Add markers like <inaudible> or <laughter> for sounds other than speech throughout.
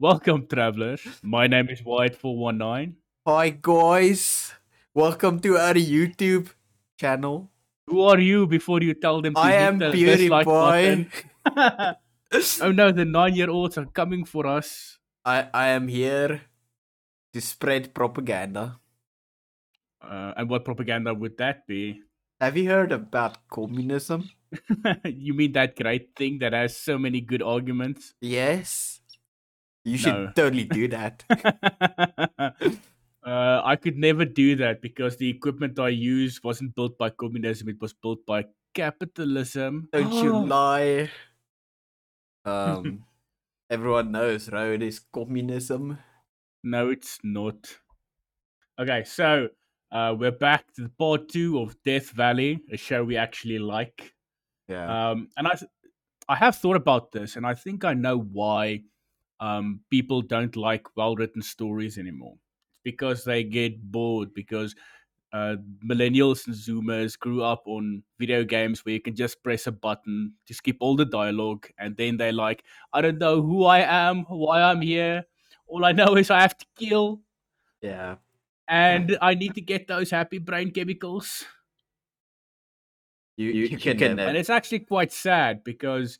Welcome, travelers. My name is White419. Hi guys, welcome to our YouTube channel. Who are you before you tell them to I am the Beauty Boy. button? <laughs> oh no, the nine year olds are coming for us. I I am here to spread propaganda. Uh, and what propaganda would that be? Have you heard about communism? <laughs> you mean that great thing that has so many good arguments? Yes. You should No. totally do that. <laughs> uh, I could never do that because the equipment I use wasn't built by communism, it was built by capitalism. Don't you lie. Um <laughs> everyone knows road is communism. No, it's not. Okay, so uh, we're back to the part two of Death Valley, a show we actually like. Yeah. Um, and I, th- I have thought about this, and I think I know why um, people don't like well-written stories anymore. It's because they get bored. Because uh, millennials and Zoomers grew up on video games where you can just press a button to skip all the dialogue, and then they're like, "I don't know who I am, why I'm here. All I know is I have to kill." yeah. and I need to get those happy brain chemicals. You, you, can, And never. it's actually quite sad because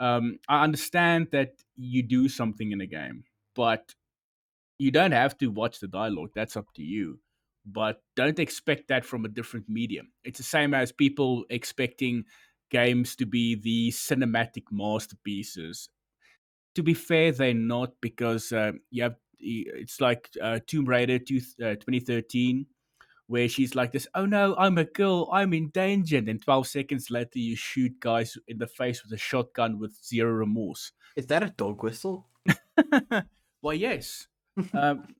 um, I understand that you do something in a game, but you don't have to watch the dialogue. That's up to you. But don't expect that from a different medium. It's the same as people expecting games to be the cinematic masterpieces. To be fair, they're not because uh, you have it's like uh, Tomb Raider two, uh, 2013 where she's like this, oh no, I'm a girl, I'm in danger. And then 12 seconds later, you shoot guys in the face with a shotgun with zero remorse. Is that a dog whistle? <laughs> Why, yes. um,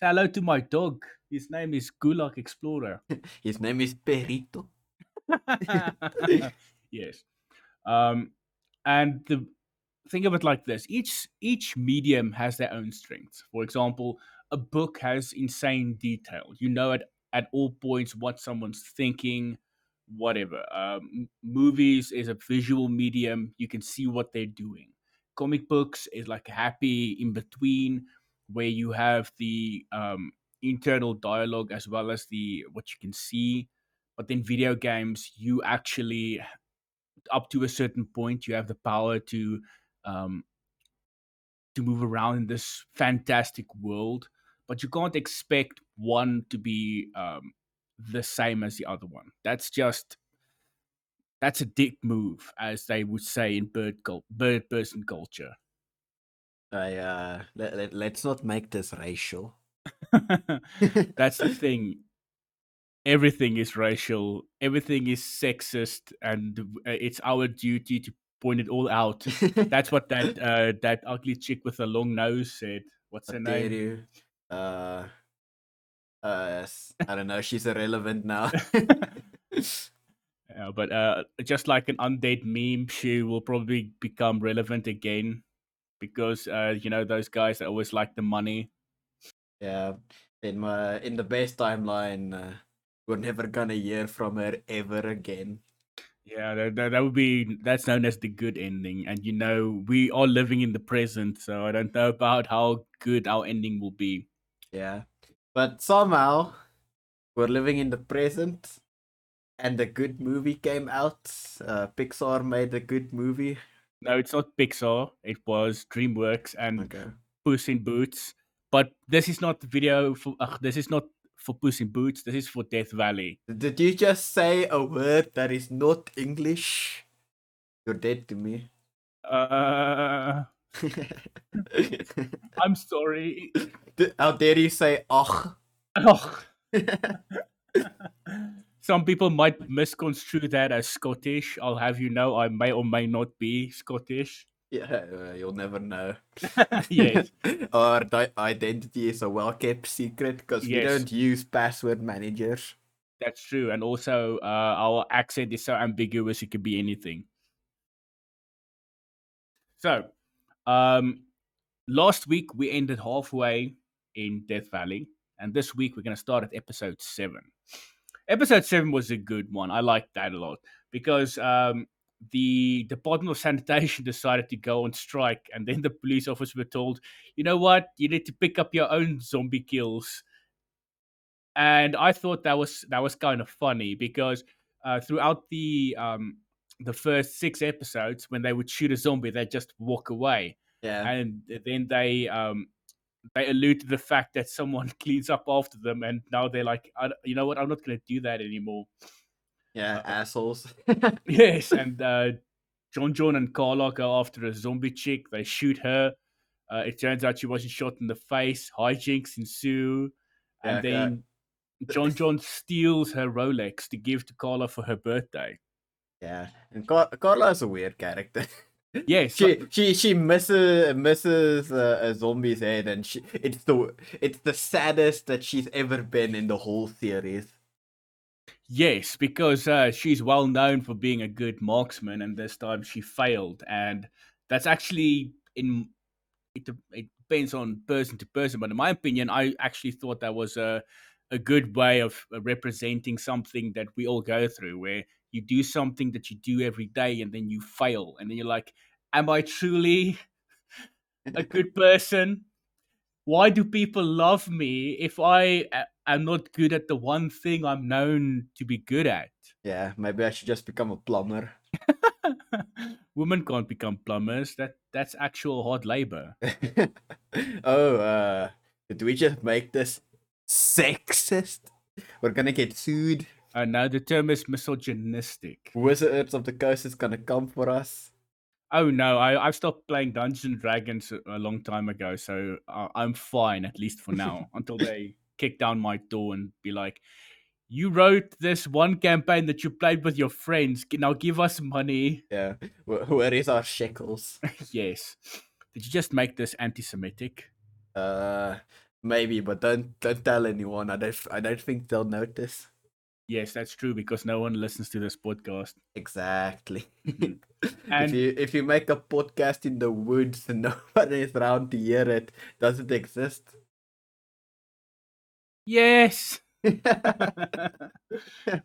hello to my dog. His name is Gulag Explorer. <laughs> His name is Perito. <laughs> yes. Um, and the think of it like this: each each medium has their own strengths. For example, a book has insane detail. You know at at all points what someone's thinking, whatever. Um, movies is a visual medium. You can see what they're doing. Comic books is like a happy in between where you have the um, internal dialogue as well as the what you can see. But then video games, you actually up to a certain point, you have the power to um, to move around in this fantastic world, but you can't expect one to be um, the same as the other one. That's just that's a dick move, as they would say in bird bird person culture. I uh let, let, let's not make this racial. <laughs> that's the <laughs> thing. Everything is racial. Everything is sexist, and uh, it's our duty to point it all out. That's what that <laughs> uh, that ugly chick with the long nose said. What's her name? Uh, uh, I don't know. She's irrelevant now. <laughs> Yeah, but uh, just like an undead meme, she will probably become relevant again because uh, you know those guys that always like the money. yeah, in my in the best timeline, uh, we're never gonna hear from her ever again. Yeah, that, that, that would be that's known as the good ending, and you know we are living in the present, so I don't know about how good our ending will be. Yeah, but somehow we're living in the present, and a good movie came out. Uh, Pixar made a good movie. No, it's not Pixar. It was DreamWorks and Okay. Puss in Boots. But this is not video for. Uh, this is not for Puss in Boots. This is for Death Valley. Did you just say a word that is not English? You're dead to me. Uh, <laughs> I'm sorry. How dare you say "och"? Ugh. <laughs> Some people might misconstrue that as Scottish. I'll have you know, I may or may not be Scottish. <laughs> Yeah, uh, you'll never know. Yes. Our di- identity is a well kept secret because we don't use password managers. That's true. And also, uh, our accent is so ambiguous, it could be anything. So, um, last week we ended halfway in Death Valley, and this week we're going to start at episode seven. Episode seven was a good one. I liked that a lot because um, the Department of Sanitation <laughs> decided to go on strike, and then the police officers were told, "You know what? You need to pick up your own zombie kills." And I thought that was that was kind of funny because uh, throughout the um, the first six episodes, when they would shoot a zombie, they just walk away, Yeah. and then they um, they allude to the fact that someone <laughs> cleans up after them, and now they're like, I, "You know what? I'm not going to do that anymore." yeah, uh, assholes. <laughs> Yes, and uh, John John and Carla go after a zombie chick. They shoot her. Uh, it turns out she wasn't shot in the face. Hijinks ensue, and yeah. then John John steals her Rolex to give to Carla for her birthday. Yeah. And Car- Carla is a weird character. Yes, <laughs> she she she misses misses uh, a zombie's head, and she it's the it's the saddest that she's ever been in the whole series. yes, because uh, she's well known for being a good marksman, and this time she failed, and that's actually in it, it depends on person to person, but in my opinion, I actually thought that was a a good way of uh, representing something that we all go through, where you do something that you do every day, and then you fail, and then you're like, "Am I truly <laughs> a good person? Why do people love me if i am not good at the one thing I'm known to be good at?" Yeah, maybe I should just become a plumber. <laughs> Women can't become plumbers. That that's actual hard labor. <laughs> oh, uh, did we just make this sexist? We're gonna get sued. Uh, no, the term is misogynistic. Wizards of the Coast is gonna come for us. Oh no, I I've stopped playing Dungeons and Dragons a, long time ago, so uh, I'm fine at least for now <laughs> until they kick down my door and be like, "You wrote this one campaign that you played with your friends. Now give us money." Yeah, wh- where is our shekels? <laughs> yes. Did you just make this anti-Semitic? Uh, maybe, but don't don't tell anyone. I don't I don't think they'll notice. Yes, that's true because no one listens to this podcast. Exactly. <laughs> And- if you if you make a podcast in the woods and <laughs> nobody is around to hear it, does it exist? Yes. <laughs>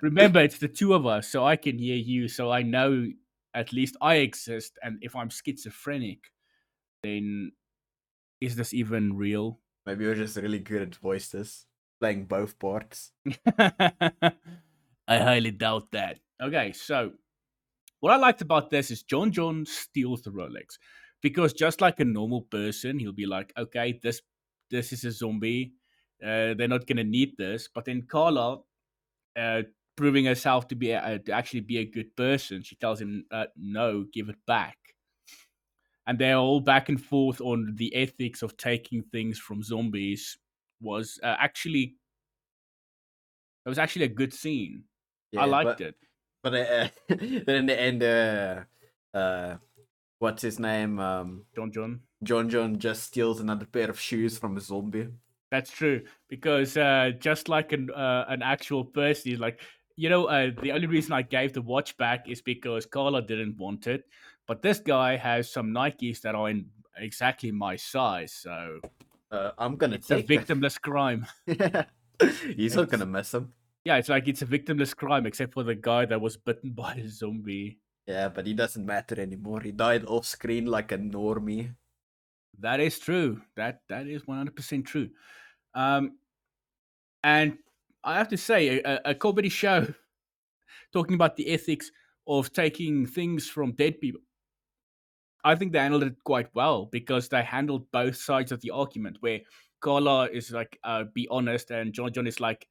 Remember, it's the two of us, so I can hear you, so I know at least I exist. And if I'm schizophrenic, then is this even real? Maybe you're just really good at voices, playing both parts. <laughs> I highly doubt that. Okay, so what I liked about this is John John steals the Rolex because just like a normal person, he'll be like, "Okay, this this is a zombie. Uh, they're not gonna need this." But then Carla, uh, proving herself to be a, to actually be a good person, she tells him, uh, "No, give it back." And they're all back and forth on the ethics of taking things from zombies. Was uh, actually it was actually a good scene. I liked but, it. But uh, <laughs> then in the end, uh, uh, what's his name? Um, John John. John John just steals another pair of shoes from a zombie. That's true because uh, just like an uh, an actual person, he's like you know uh, the only reason I gave the watch back is because Carla didn't want it, but this guy has some Nikes that are in exactly my size, so Uh, I'm gonna it's a take them. victimless crime. <laughs> He's not gonna miss him. Yeah, it's like it's a victimless crime except for the guy that was bitten <laughs> by a zombie. Yeah, but he doesn't matter anymore. He died off screen like a normie. That is true. That that is one hundred percent true. Um, and I have to say, a, a comedy show <laughs> talking about the ethics of taking things from dead people. I think they handled it quite well because they handled both sides of the argument. Where Carla is like, uh, "Be honest," and John John is like,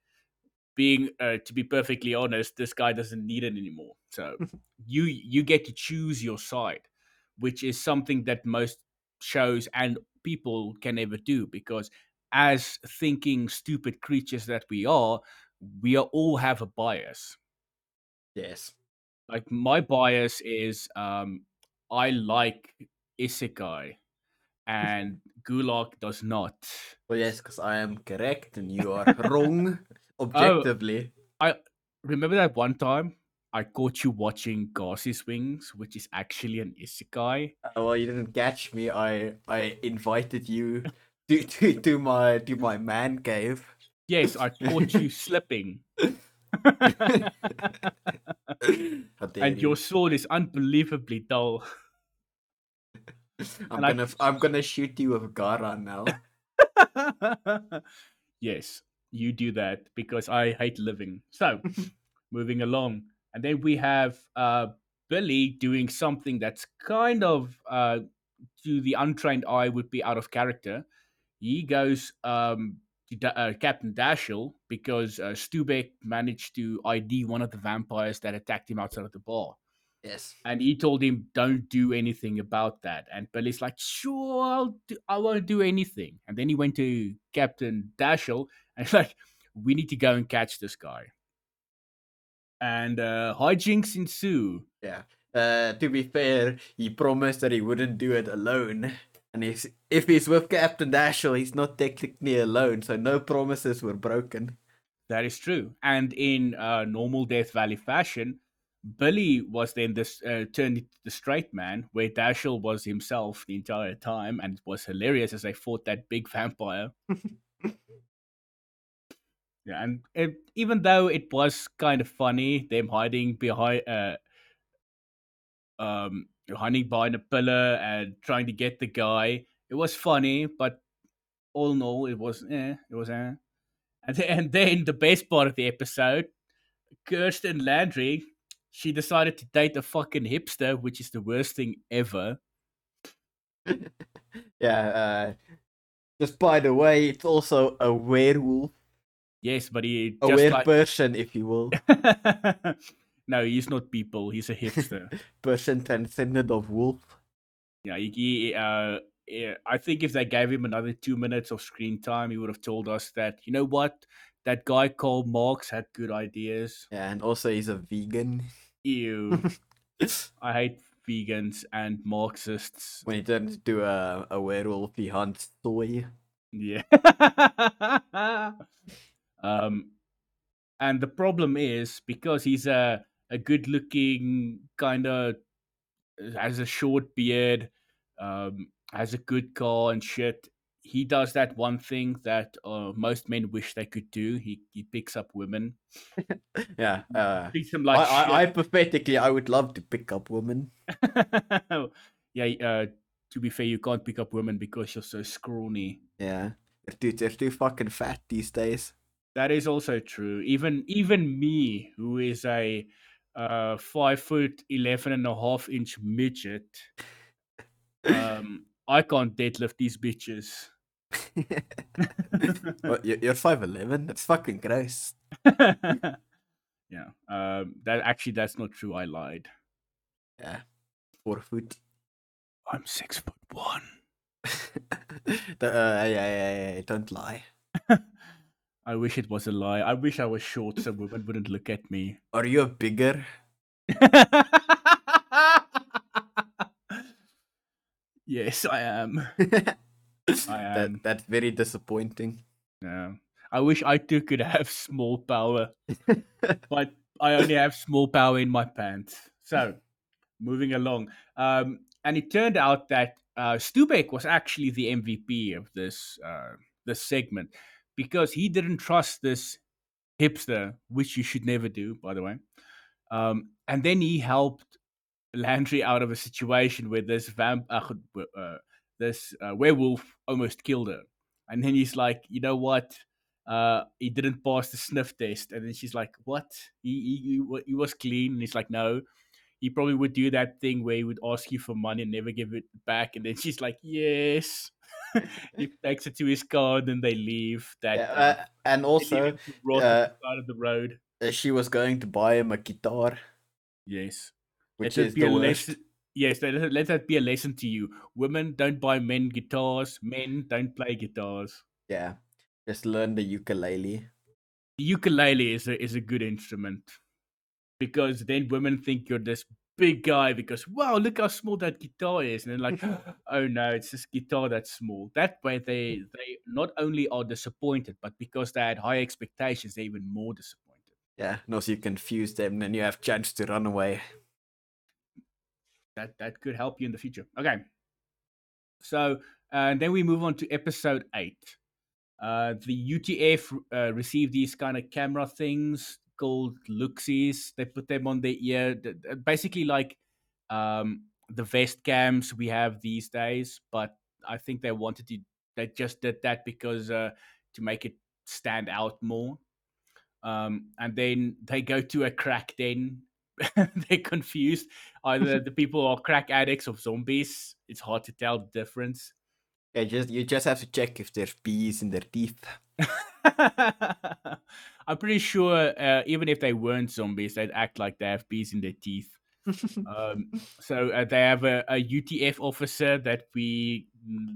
"Being uh, to be perfectly honest, this guy doesn't need it anymore." So <laughs> you you get to choose your side, which is something that most shows and people can never do because as thinking stupid creatures that we are we are all have a bias Yes. like my bias is um i like isekai and <laughs> gulag does not Well, yes, because I am correct and you are <laughs> wrong objectively. I remember that one time i caught you watching Garci's wings which is actually an isekai Uh, well, you didn't catch me. I I invited you <laughs> to, to, to my to my man cave. yes i caught you slipping and you. your sword is unbelievably dull. <laughs> I'm and gonna f- I'm gonna shoot you with Gara now. <laughs> yes, you do that because I hate living. So, <laughs> moving along. And then we have uh, Billy doing something that's kind of, uh, to the untrained eye, would be out of character. He goes um, uh, Captain Dashell because uh, Stubeck managed to ID one of the vampires that attacked him outside of the bar. Yes. And he told him, "Don't do anything about that." And Billy's like, "Sure, I'll do, I won't do anything." And then he went to Captain Dashell and he's <laughs> like, "We need to go and catch this guy." And uh, hijinks ensue. Yeah. Uh, to be fair, he promised that he wouldn't do it alone. And he's, if he's with Captain Dashell, he's not technically alone, so no promises were broken. That is true. And in uh, normal Death Valley fashion, Billy was then this uh, turned into the straight man, where Dashell was himself the entire time, and it was hilarious as they fought that big vampire. <laughs> yeah, and it, even though it was kind of funny, them hiding behind, uh, um, hiding behind a pillar and trying to get the guy, it was funny. But all in all, it was, eh, it was, eh. And then, <laughs> and then the best part of the episode, Kirsten Landry, she decided to date a fucking hipster, which is the worst thing ever. <laughs> Yeah, uh, just by the way, it's also a werewolf, Yes, but he a weird like person, if you will. <laughs> no, he's not people. He's a hipster. <laughs> person transcendent of wolf. yeah, he, he, uh, yeah, I think if they gave him another two minutes of screen time, he would have told us that you know what, that guy called Marx had good ideas. Yeah, and also he's a vegan. Ew, <laughs> I hate vegans and Marxists. when he turns into a, a werewolf, he hunts soy. Yeah. <laughs> um, and the problem is because he's a a good looking kind of has a short beard, um, has a good car and shit. He does that one thing that uh, most men wish they could do. He he picks up women. <laughs> Yeah, uh, Treats them I, like I, hypothetically, I would love to pick up women. <laughs> yeah. Uh, to be fair, you can't pick up women because you're so scrawny. Yeah, they're too, they're too fucking fat these days. That is also true. Even even me, who is a uh, five foot eleven and a half inch midget, um, I can't deadlift these bitches. <laughs> what, you're, you're 5'11? That's fucking gross. <laughs> yeah, um, that actually that's not true. I lied. Yeah, four foot. I'm six foot one. <laughs> The- uh, yeah, yeah, yeah, don't lie. I wish it was a lie. I wish I was short so women wouldn't look at me. <laughs> Are you a bigger? yes, I am. <laughs> that, am. that's very disappointing. Yeah. I wish I too could have small power, but I only have small power in my pants. So, moving along. Um, and it turned out that uh, Stubeck was actually the MVP of this uh, this segment because he didn't trust this hipster, which you should never do, by the way. Um, and then he helped Landry out of a situation where this vamp, uh, uh, this uh, werewolf almost killed her. And then he's like, you know what? Uh, he didn't pass the sniff test. And then she's like, what? He, he, he, he was clean. And he's like, no. He probably would do that thing where he would ask you for money and never give it back. And then <laughs> she's like, yes. <laughs> he takes it to his car and then they leave. That Yeah, uh, and also, him to rot uh, side of the road. uh, she was going to buy him a guitar, Yes. which let is be the a worst. lesson. Yes, let, let that be a lesson to you. Women don't buy men guitars. Men don't play guitars. Yeah, just learn the ukulele. The ukulele is a is a good instrument because then women think you're this big guy because wow, look how small that guitar is, and then like, <laughs> oh no, it's this guitar that's small. That way, they they not only are disappointed, but because they had high expectations, they're even more disappointed. Yeah, and also you confuse them, and you have chance to run away. that that could help you in the future. Okay. So and then we move on to episode eight. Uh, the UTF uh, received these kind of camera things called Luxies. They put them on their ear, basically like um, the vest cams we have these days. But I think they wanted to. They just did that because uh, to make it stand out more. Um, and then they go to a crack den. <laughs> They're confused. Either <laughs> the people are crack addicts or zombies. It's hard to tell the difference. Yeah, just you just have to check if there's bees in their teeth. <laughs> I'm pretty sure uh, even if they weren't zombies, they'd act like they have bees in their teeth. <laughs> um, so uh, they have a, a, UTF officer that we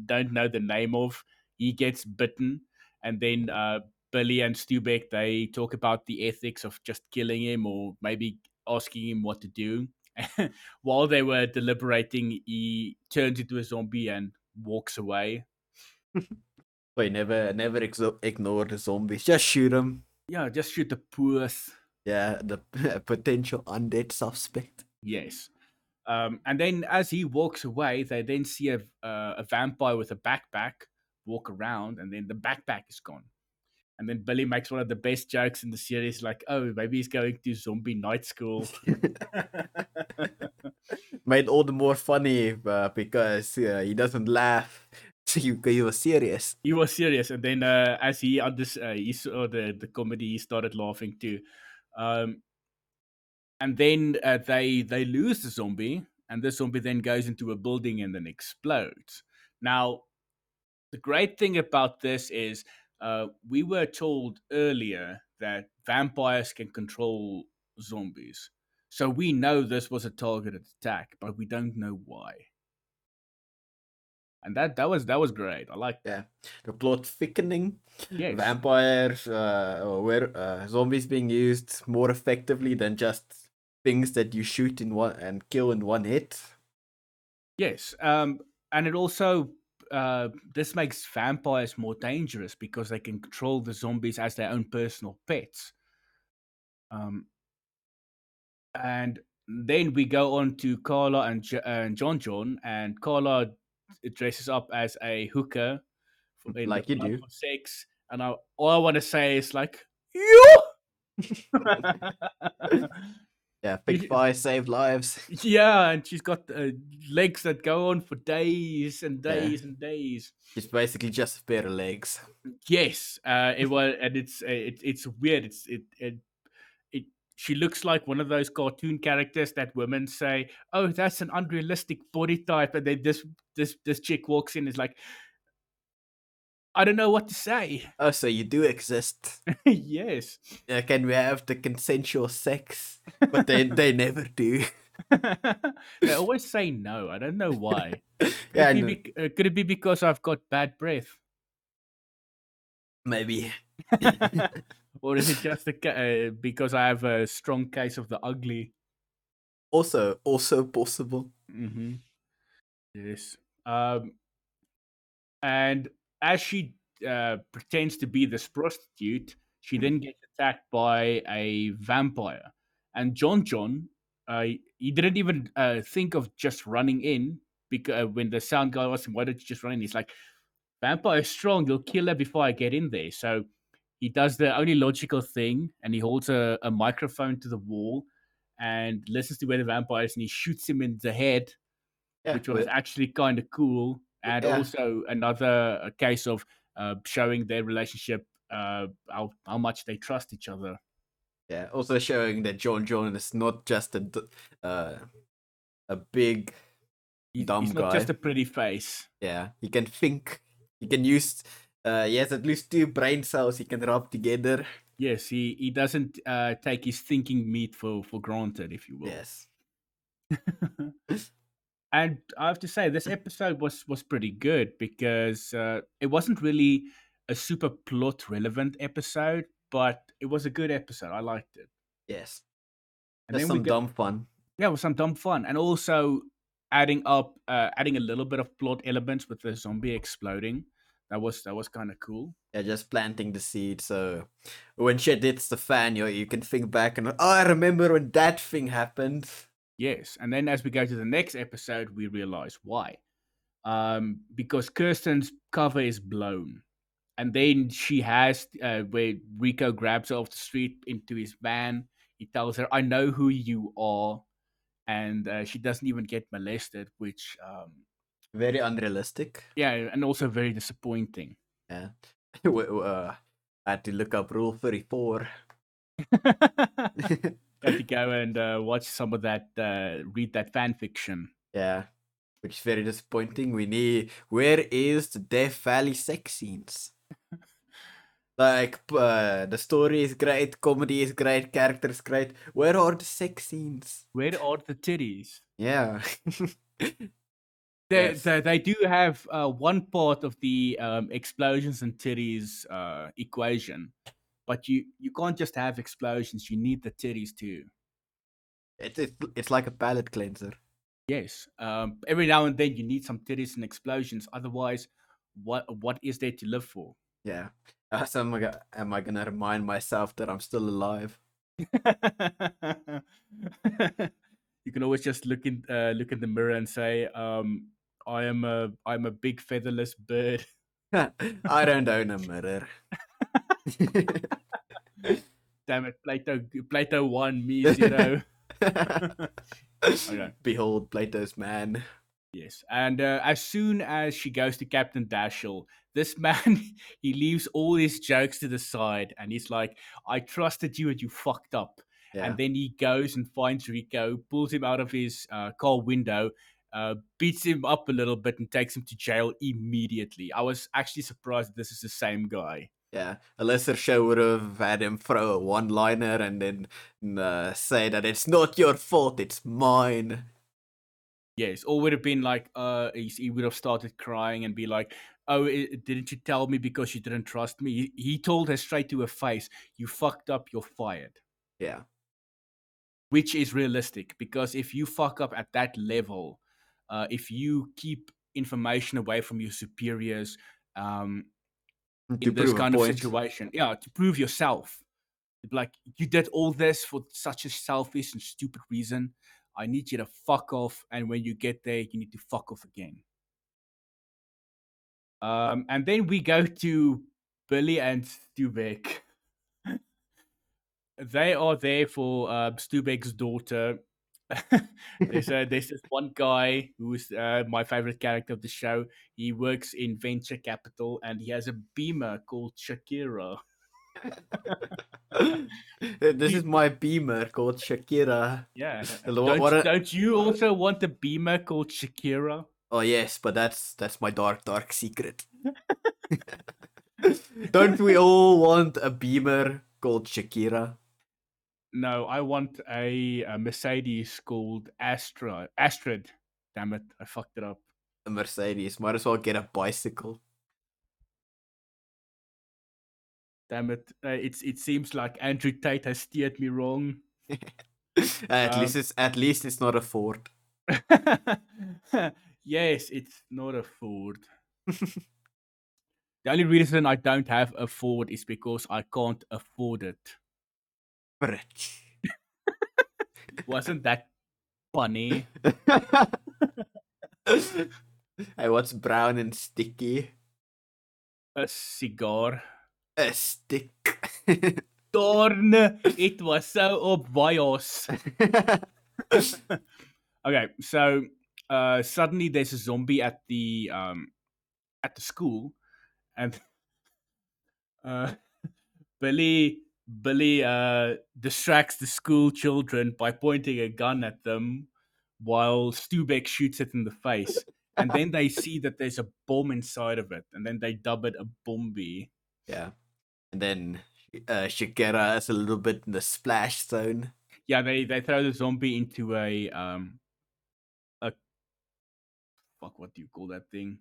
don't know the name of. He gets bitten, and then uh, Billy and Stubeck they talk about the ethics of just killing him or maybe asking him what to do. <laughs> While they were deliberating, he turns into a zombie and walks away. <laughs> Wait, never, never ignore the zombies. Just shoot them. Yeah, just shoot the puss. Yeah, the <laughs> potential undead suspect. Yes. Um, and then as he walks away, they then see a, uh, a vampire with a backpack walk around, and then the backpack is gone. And then Billy makes one of the best jokes in the series, like, "Oh, maybe he's going to zombie night school." <laughs> <laughs> Made all the more funny uh, because uh, he doesn't laugh. He, you were serious. He was serious, and then uh, as he under, uh, he saw the the comedy, he started laughing too. Um, and then uh, they they lose the zombie, and the zombie then goes into a building and then explodes. Now, the great thing about this is uh, we were told earlier that vampires can control zombies, so we know this was a targeted attack, but we don't know why. And that that was that was great. I like yeah the plot thickening. Yes. Vampires uh, or where uh, zombies being used more effectively than just things that you shoot in one and kill in one hit. Yes, um, and it also uh, this makes vampires more dangerous because they can control the zombies as their own personal pets. Um, and then we go on to Carla and, J- and John John, and Carla dresses up as a hooker, for, like you do, sex. And I, all I want to say is like, <laughs> you. Yeah, big fire save lives. <laughs> Yeah, and she's got uh, legs that go on for days and days yeah. and days. She's basically just a pair of legs. Yes, uh, it was, and it's uh, it, it's weird. It's it, it it she looks like one of those cartoon characters that women say, "Oh, that's an unrealistic body type," and then this this this chick walks in is like, I don't know what to say. Oh, so you do exist. <laughs> yes. Uh, can we have the consensual sex? But they <laughs> they never do. they always say no. I don't know why. <laughs> Could, yeah, it be, uh, could it be because I've got bad breath? Maybe. Or is it just a, uh, because I have a strong case of the ugly? Also, also possible. Mm-hmm. Yes. Um, and as she uh, pretends to be this prostitute, she mm-hmm. then gets attacked by a vampire. And John John, uh, he didn't even uh, think of just running in because uh, when the sound guy asked him, "Why don't you just run in?" He's like, "Vampire is strong. You'll kill her before I get in there." So he does the only logical thing, and he holds a, a microphone to the wall and listens to where the vampire is, and he shoots him in the head, yeah, which was but... actually kind of cool and yeah. also another case of uh, showing their relationship, uh, how how much they trust each other. Yeah, also showing that John John is not just a uh, a big he, dumb he's guy. not just a pretty face. Yeah, he can think. He can use. Uh, he has at least two brain cells he can rub together. Yes, he he doesn't uh, take his thinking meat for for granted, if you will. Yes. <laughs> and I have to say this episode was was pretty good because uh, it wasn't really a super plot relevant episode, but it was a good episode. I liked it. Yes, and There's then some got, dumb fun. Yeah, with some dumb fun, and also adding up, uh, adding a little bit of plot elements with the zombie exploding. That was that was kind of cool. Yeah, just planting the seed. So when shit hits the fan, you you can think back and oh, I remember when that thing happened. Yes, and then as we go to the next episode, we realize why. Um, because Kirsten's cover is blown, and then she has uh, where Rico grabs her off the street into his van. He tells her, "I know who you are," and uh, she doesn't even get molested, which um, Very unrealistic. yeah, and also very disappointing. Yeah. <laughs> Uh, I had to look up Rule 34. <laughs> <laughs> Had to go and uh, watch some of that, uh, read that fan fiction. yeah. Which is very disappointing. We need. Where is the Death Valley sex scenes? like, uh, the story is great, comedy is great, characters great. Where are the sex scenes? Where are the titties? Yeah. They, Yes. they, they do have uh, one part of the um, explosions and titties uh, equation, but you, you can't just have explosions. You need the titties too. it, it, it's like a palate cleanser. Yes. Um, every now and then you need some titties and explosions. Otherwise, what what is there to live for? Yeah. <laughs> Uh, so am I, go- am I gonna remind myself that I'm still alive? <laughs> you can always just look in uh, look in the mirror and say, um, "I am a I'm a big featherless bird." <laughs> I don't own a mirror. Damn it, Plato Plato won me zero. Okay. <laughs> Behold Plato's man. Yes, and uh, as soon as she goes to Captain Dashell, this man <laughs> he leaves all his jokes to the side, and he's like, "I trusted you, and you fucked up." Yeah. And then he goes and finds Rico, pulls him out of his uh, car window, uh, beats him up a little bit, and takes him to jail immediately. I was actually surprised this is the same guy. Yeah, a lesser show would have had him throw a one-liner and then uh, say that it's not your fault, it's mine. Yes, or would have been like, uh, he, he would have started crying and be like, "Oh, didn't you tell me because you didn't trust me?" He, he told her straight to her face, "You fucked up. You're fired." Yeah, which is realistic because if you fuck up at that level, uh, if you keep information away from your superiors um, in this kind of situation, yeah, to prove yourself, like you did all this for such a selfish and stupid reason. I need you to fuck off, and when you get there, you need to fuck off again. Um, and then we go to Billy and Stubeck. <laughs> they are there for uh, Stubeck's daughter. <laughs> there's, <laughs> a, there's this one guy who's uh, my favorite character of the show. He works in venture capital and he has a beamer called Shakira. <laughs> this is my beamer called Shakira. Yeah. Don't, what a- don't you also want a beamer called Shakira? Oh yes, but that's that's my dark dark secret. Don't we all want a beamer called Shakira? No, I want a, a Mercedes called Astra. Astrid. Damn it, I fucked it up. A Mercedes. Might as well get a bicycle. Damn it. Uh, it's it seems like Andrew Tate has steered me wrong. <laughs> at Um, least it's at least it's not a Ford. <laughs> yes, it's not a Ford. <laughs> the only reason I don't have a Ford is because I can't afford it. <laughs> Wasn't that funny? <laughs> hey, what's brown and sticky? A cigar. A stick. <laughs> Darn, it was so obvious. okay, so uh, suddenly there's a zombie at the um, at the school, and uh, Billy Billy uh, distracts the school children by pointing a gun at them, while Stubeck shoots it in the face. <laughs> And then they see that there's a bomb inside of it, and then they dub it a bomby. yeah. And then uh, Shakira is a little bit in the splash zone. Yeah, they they throw the zombie into a um a fuck. What do you call that thing?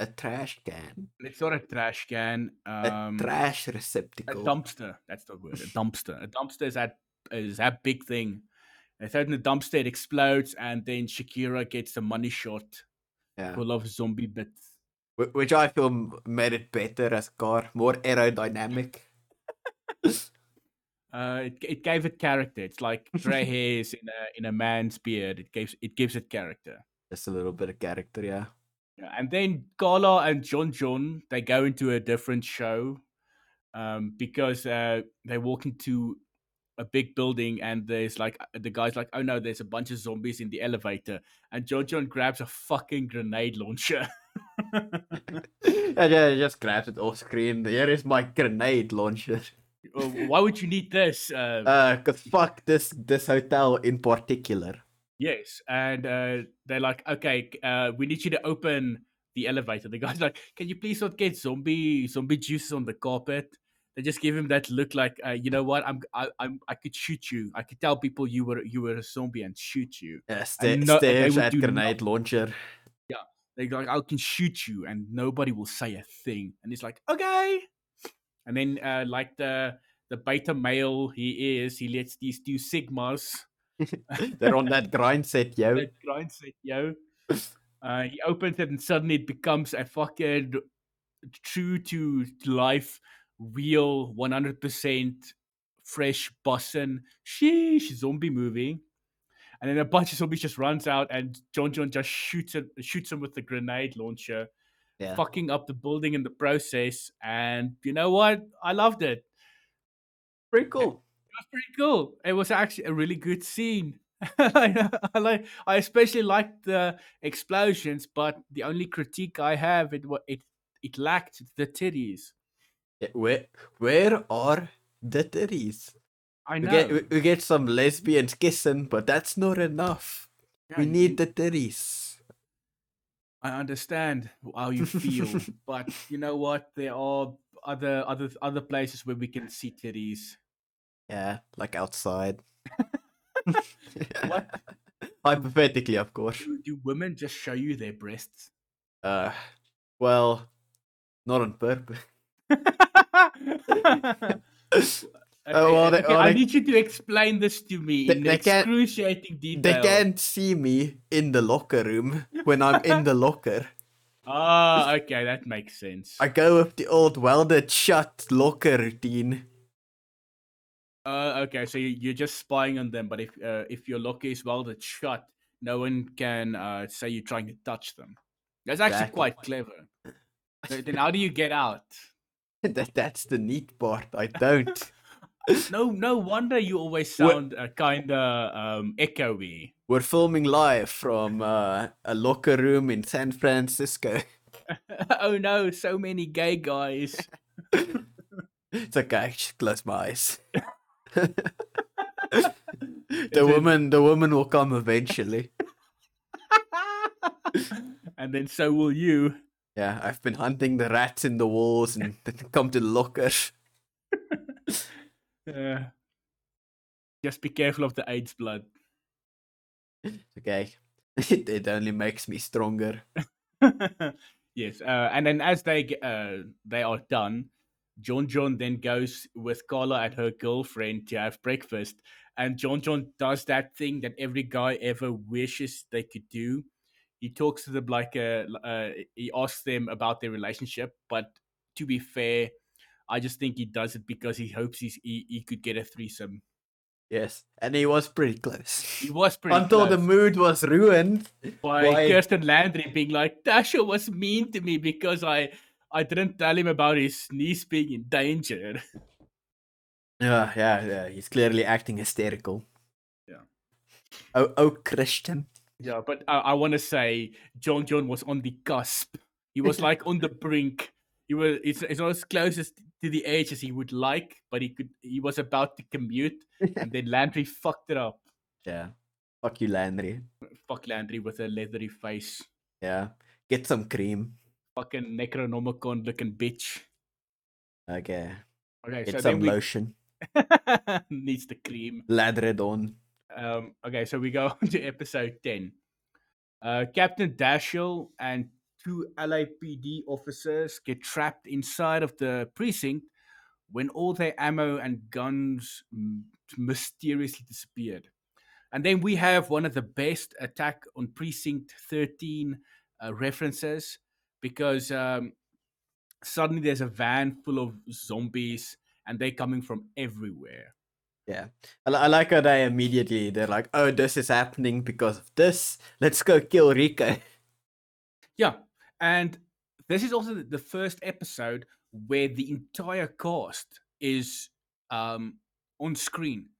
A trash can. It's not a trash can. Um, a trash receptacle. a dumpster. That's the word. A dumpster. A dumpster is that is that big thing. They throw it in the dumpster. It explodes, and then Shakira gets the money shot yeah. full of zombie bits. Which I feel made it better as car, more aerodynamic. <laughs> Uh, it it gave it character. It's like <laughs> gray hairs in a in a man's beard. It gives it gives it character. Just a little bit of character, yeah. And then Carla and John John they go into a different show um, because uh, they walk into a big building and there's like the guy's like, oh no, there's a bunch of zombies in the elevator, and John John grabs a fucking grenade launcher. <laughs> yeah, just grabs it off screen. Here is my grenade launcher. Why would you need this? Uh, Uh, cause fuck this this hotel in particular. Yes, and uh, they're like, okay, uh, we need you to open the elevator. The guy's <laughs> like, can you please not get zombie zombie juices on the carpet? They just give him that look, like, uh, you know what? I'm, I, I'm, I could shoot you. I could tell people you were, you were a zombie and shoot you. Yeah, sta- no- they stares at grenade launcher. Yeah, They're like, I can shoot you, and nobody will say a thing. And he's like, okay. And then, uh, like the the beta male he is, he lets these two sigmas <laughs> They're on that grind set, yo. that grind set, yo. Uh, he opens it and suddenly it becomes a fucking true to life, real, 100% fresh bussin' sheesh zombie movie. And then a bunch of zombies just runs out and John John just shoots it, shoots him with the grenade launcher, Yeah. fucking up the building in the process. And you know what? I loved it. Pretty cool. Was pretty cool. It was actually a really good scene. <laughs> I, like. I especially liked the explosions, but the only critique I have it it it lacked the titties. Yeah, Where where are the titties? I We know. get we, we get some lesbians kissing, but that's not enough. Yeah, We you- need the titties. I understand how you feel, <laughs> but you know what? There are other other other places where we can see titties. Yeah, like outside. <laughs> What? <laughs> Hypothetically, of course. Do, do women just show you their breasts? Uh, well, not on purpose. <laughs> Okay, well, they- okay, I they- need you to explain this to me They- in they excruciating detail. They can't see me in the locker room when I'm in the locker. Ah, okay, that makes sense. I go with the old welded shut locker routine. Uh, okay, so you- you're just spying on them, but if uh, if your locker is welded shut, no one can uh, say you're trying to touch them. That's actually Exactly. quite clever. So then how do you get out? <laughs> that that's the neat part. I don't. <laughs> No, no wonder you always sound uh, kind of um, echoey. We're filming live from uh, a locker room in San Francisco. <laughs> oh no, so many gay guys. It's okay. Just close my eyes. <laughs> The woman, the woman will come eventually. <laughs> and then so will you. Yeah, I've been hunting the rats in the walls and <laughs> they come to the locker. Uh, just be careful of the AIDS blood. Okay, it, it only makes me stronger. yes, uh, and then as they uh, they are done, John John then goes with Carla and her girlfriend to have breakfast, and John John does that thing that every guy ever wishes they could do. He talks to them like a, uh, he asks them about their relationship, but to be fair, I just think he does it because he hopes he's, he he could get a threesome. Yes, and he was pretty close. He was pretty Until the mood was ruined. by Why? Kirsten Landry being like, Dasha was mean to me because I I didn't tell him about his niece being in danger. Yeah, <laughs> yeah, yeah. He's clearly acting hysterical. Yeah. Oh, oh, Christian. Yeah, but I, I want to say John John was on the cusp. He was like on the brink. He was it's, it's not as close as to the age as he would like, but he could he was about to commute <laughs> and then Landry fucked it up. Yeah. Fuck you, Landry. Fuck Landry with a leathery face. Yeah. Get some cream. Fucking Necronomicon looking bitch. Okay. Okay, Get so some we lotion. <laughs> needs the cream. Lather it on. Um, okay, so we go <laughs> on to episode 10. Uh, Captain Dashell and two LAPD officers get trapped inside of the precinct when all their ammo and guns mysteriously disappeared. And then we have one of the best attack on Precinct 13 uh, references because um, suddenly there's a van full of zombies and they're coming from everywhere. Yeah. I, I like how they immediately, they're like, oh, this is happening because of this. Let's go kill Rico. <laughs> Yeah, And this is also the first episode where the entire cast is um, on screen.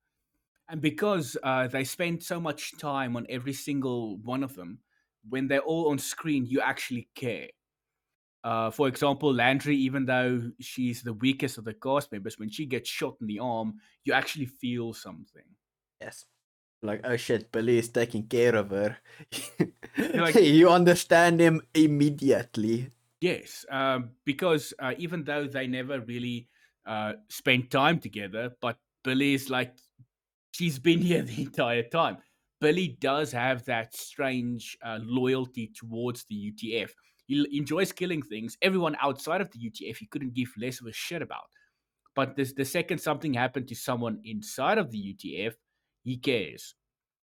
And because uh, they spend so much time on every single one of them, when they're all on screen, you actually care. Uh, for example, Landry, even though she's the weakest of the cast members, when she gets shot in the arm, you actually feel something. Yes. Like, oh shit, Billy is taking care of her. <laughs> like- you understand him immediately. Yes, um, because uh, even though they never really uh, spent time together, but Billy is like, she's been <laughs> here the entire time. Billy does have that strange uh, loyalty towards the UTF. He enjoys killing things. Everyone outside of the UTF, he couldn't give less of a shit about. But this, the second something happened to someone inside of the UTF, he cares.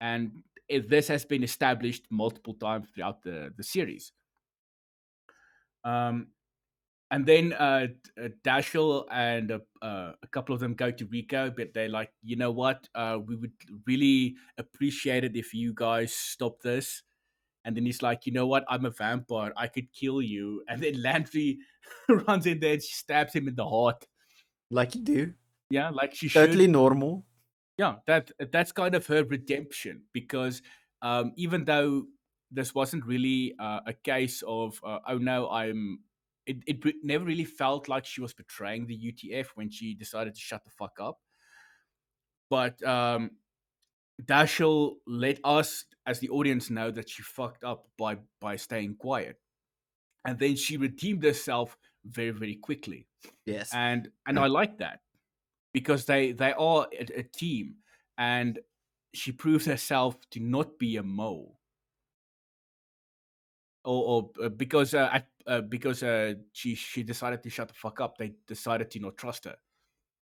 And this has been established multiple times throughout the, the series. Um, and then uh, uh, Dashell and uh, a couple of them go to Rico, but they're like, you know what? Uh, we would really appreciate it if you guys stop this. And then he's like, you know what? I'm a vampire. I could kill you. <laughs> And then Landry <laughs> runs in there and she stabs him in the heart. Like you do. Yeah, like she should. Totally normal. Yeah, that that's kind of her redemption because um, even though this wasn't really uh, a case of uh, oh no, I'm. It, it never really felt like she was betraying the UTF when she decided to shut the fuck up. But um, Dashell let us, as the audience, know that she fucked up by by staying quiet, and then she redeemed herself very very quickly Yes. and and <clears throat> I like that because they they are a, a team, and she proves herself to not be a mole, or, or uh, because uh, at, uh, because uh, she she decided to shut the fuck up. They decided to not trust her.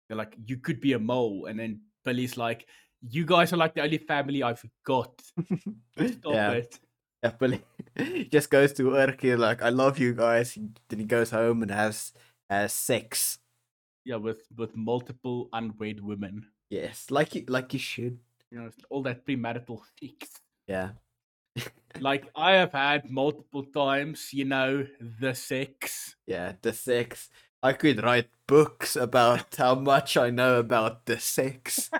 They're like, you could be a mole, and then Billy's like, you guys are like the only family I've got. <laughs> Stop yeah. it. He <laughs> just goes to work here like, I love you guys. Then he goes home and has has sex. Yeah, with with multiple unwed women. Yes, like you like you should. You know, all that premarital sex. Yeah. <laughs> like I have had multiple times, you know, the sex. Yeah, the sex. I could write books about how much I know about the sex.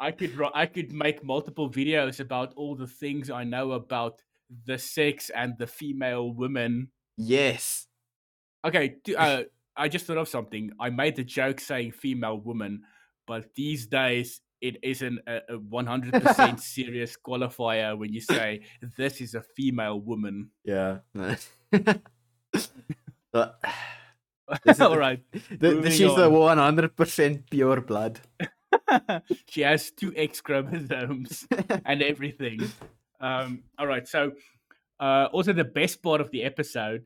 I could I could make multiple videos about all the things I know about the sex and the female women. Yes. Okay, <laughs> uh, I just thought of something. I made the joke saying female woman, but these days it isn't a, a 100% <laughs> serious qualifier when you say this is a female woman. Yeah. <laughs> But- all right. the- she's the 100% pure blood. <laughs> she has two X chromosomes <laughs> and everything. Um, all right, so uh, also the best part of the episode,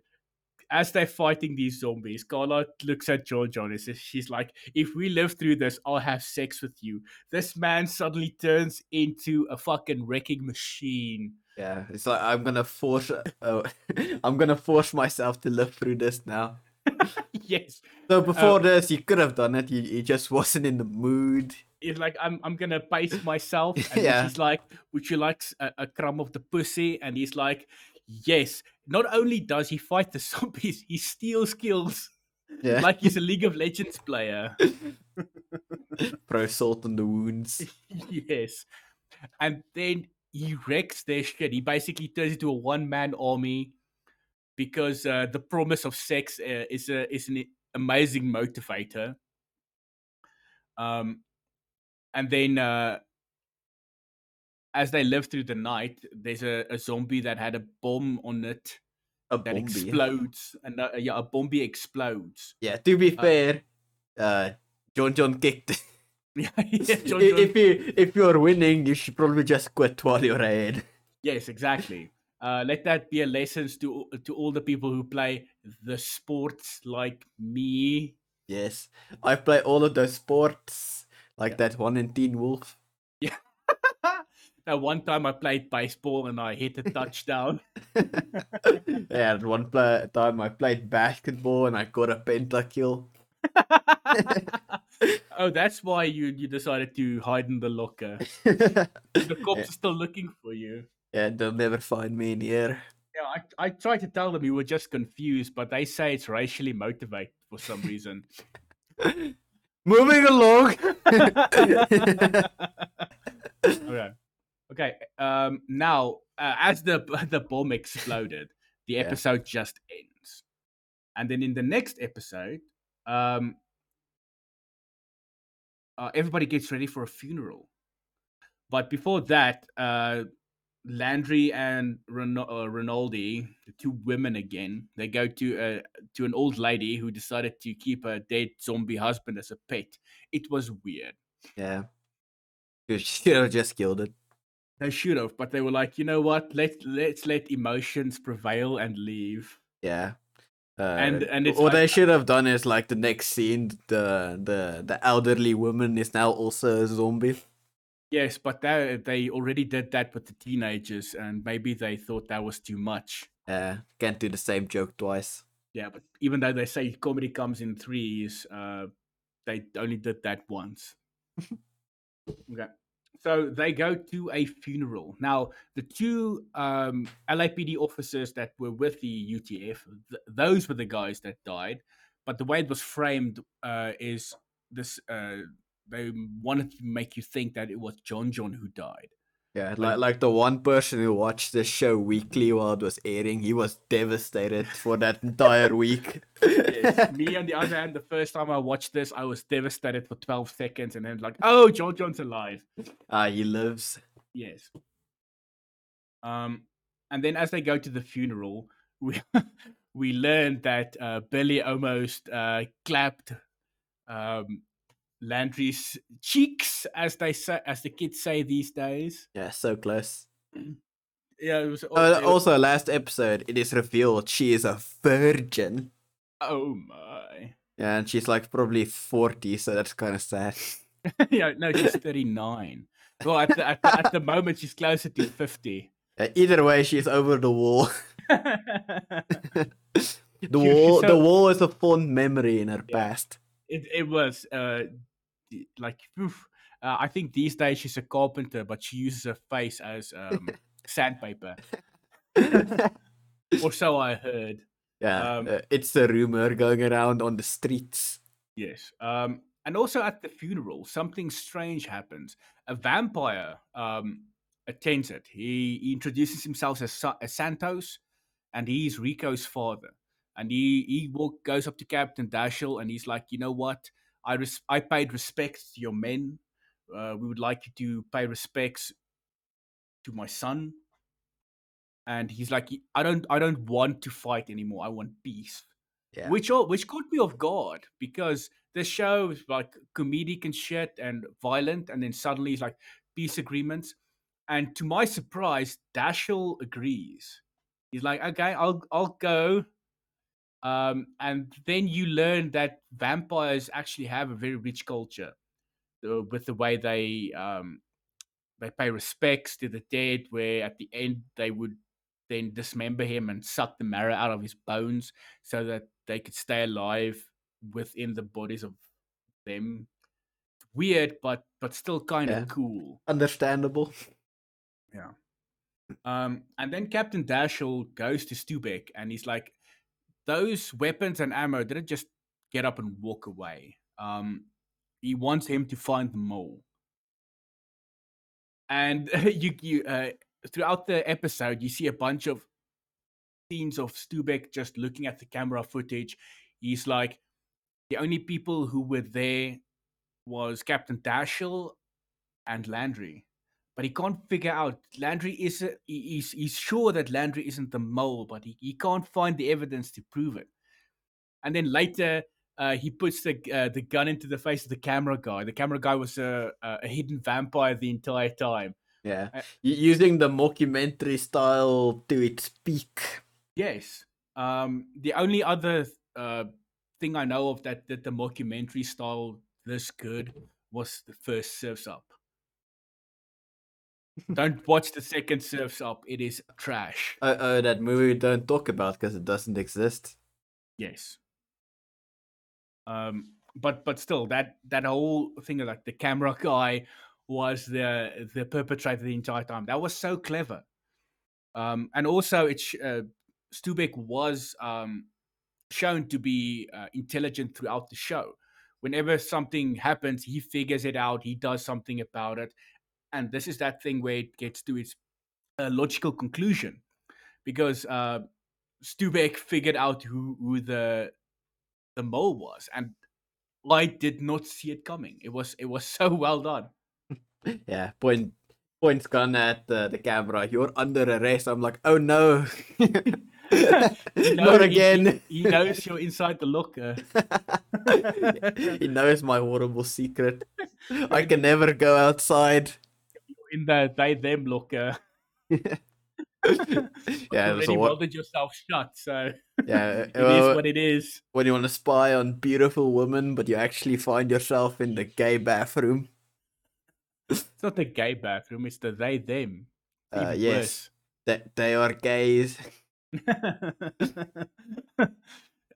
as they're fighting these zombies, Carla looks at John John and says, "She's like, if we live through this, I'll have sex with you." This man suddenly turns into a fucking wrecking machine. Yeah, it's like I'm gonna force. Uh, <laughs> I'm gonna force myself to live through this now. <laughs> yes, So before um, this, you could have done it. You, you just wasn't in the mood. it's like I'm I'm gonna pace myself, <laughs> and Yeah. she's like, "Would you like a crumb of the pussy?" And he's like, "Yes." Not only does he fight the <laughs> zombies, he steals kills Yeah, like he's a League of Legends player. throw salt on the wounds. yes, and then he wrecks their shit. He basically turns into a one man army because uh, the promise of sex uh, is a is an amazing motivator. Um, and then uh, as they live through the night, there's a, a zombie that had a bomb on it A that explodes, and uh, yeah, a bombie explodes. Yeah, to be Uh, fair, uh, John John kicked. <laughs> yeah, <laughs> yeah, John John- if you if you're winning, you should probably just quit while you're ahead. Yes, exactly. Uh, let that be a lesson to to all the people who play the sports like me. Yes, I play all of those sports like Yeah. that one in Teen Wolf. <laughs> that one time I played baseball and I hit a touchdown. <laughs> yeah, and one play- time I played basketball and I got a pentakill. <laughs> oh, that's why you you decided to hide in the locker. The cops yeah, are still looking for you. Yeah, they'll never find me in here. Yeah, I, I tried to tell them you were just confused, but they say it's racially motivated for some reason. <laughs> Moving along. <laughs> okay. Okay. Um. Now, uh, as the <laughs> the bomb exploded, the Yeah. episode just ends, and then in the next episode, um, uh, everybody gets ready for a funeral. But before that, uh, Landry and Ren- uh, Rinaldi, the two women again, they go to uh, to an old lady who decided to keep her dead zombie husband as a pet. It was weird. yeah. You should have just killed it. They should have, but they were like, you know what? Let's let's let emotions prevail and leave. Yeah. Uh, And- and it's what they should have done is like the next scene, the the the elderly woman is now also a zombie. Yes, but they they already did that with the teenagers, and maybe they thought that was too much. Uh, can't do the same joke twice. Yeah, but even though they say comedy comes in threes, uh, they only did that once. <laughs> okay. So they go to a funeral. Now, the two um, LAPD officers that were with the UTF, th- those were the guys that died. But the way it was framed uh, is this uh, they wanted to make you think that it was John John who died. Yeah, like like the one person who watched the show weekly while it was airing, he was devastated for that entire week. Yes. Me, on the other hand, the first time I watched this, I was devastated for 12 seconds and then, like, oh, John John's alive. Ah, he lives. Yes. Um, and then as they go to the funeral, we <laughs> we learned that uh, Billy almost uh, clapped um, Landry's cheeks, as they say, as the kids say these days. Yeah, so close. <clears throat> Yeah, it was. Uh, it also, last episode, it is revealed she is a virgin. oh my! Yeah, and she's like probably 40, so that's kind of sad. <laughs> yeah, no, she's thirty nine. Well, at the, at, the, at the moment, she's closer to fifty. Uh, either way, she's over the wall. <laughs> <laughs> The She- wall, she's the wall is a fond memory in her Yeah. past. It was uh, like oof. Uh, I think these days she's a carpenter, but she uses her face as um, <laughs> sandpaper, <laughs> or so I heard. yeah, Um, uh, it's a rumor going around on the streets. Yes. Um, and also at the funeral, something strange happens. A vampire um, attends it. He, he introduces himself as, Sa- as Santos, and he's Rico's father. And he he walk, goes up to Captain Dashell, and he's like, you know what? I res- I paid respects to your men. Uh, we would like you to pay respects to my son. And he's like, I don't I don't want to fight anymore. I want peace Yeah. which all which caught me off guard because the show is like comedic and shit and violent, and then suddenly it's like peace agreements. And to my surprise, Dashell agrees. He's like, okay, I'll I'll go. Um, and then you learn that vampires actually have a very rich culture uh, with the way they um, they pay respects to the dead. Where at the end they would then dismember him and suck the marrow out of his bones so that they could stay alive within the bodies of them. Weird, but but still kind of Yeah. cool. Understandable. Yeah. Um, and then Captain Dashell goes to Stubeck and he's like, those weapons and ammo didn't just get up and walk away. Um, he wants him to find the mole. And <laughs> you, you uh, throughout the episode, you see a bunch of scenes of Stubeck just looking at the camera footage. He's like, the only people who were there was Captain Dashell and Landry but he can't figure out Landry is a, he- he's he's sure that Landry isn't the mole, but he, he can't find the evidence to prove it. And then later, uh, he puts the uh, the gun into the face of the camera guy. The camera guy was a a, hidden vampire the entire time. Yeah. Uh, Using the mockumentary style to its peak. Yes. Um, the only other uh, thing I know of that did the mockumentary style this good was the first Surfs Up. Don't watch the second Surfs Up. It is trash. Uh, uh, that movie we don't talk about because it doesn't exist. Yes. Um, but but still, that that whole thing of like the camera guy was the the perpetrator the entire time. That was so clever. Um, and also, it's uh, Stubeck was um, shown to be uh, intelligent throughout the show. Whenever something happens, he figures it out. He does something about it, and this is that thing where it gets to its uh, logical conclusion, because uh, Stubeck figured out who, who the the mole was, and I did not see it coming. It was it was <laughs> so well done. yeah, point points gun at the, the camera. You're under arrest. I'm like, oh no. <laughs> <laughs> Not again. He, he, knows you're inside the locker. he knows my horrible secret. I can never go outside. In the they them locker. <laughs> yeah, already so welded yourself shut, so <laughs> yeah, <laughs> it well, is what it is. When you want to spy on beautiful women, but you actually find yourself in the gay bathroom. It's not the gay bathroom; it's the they them. Uh, yes, that they are gays.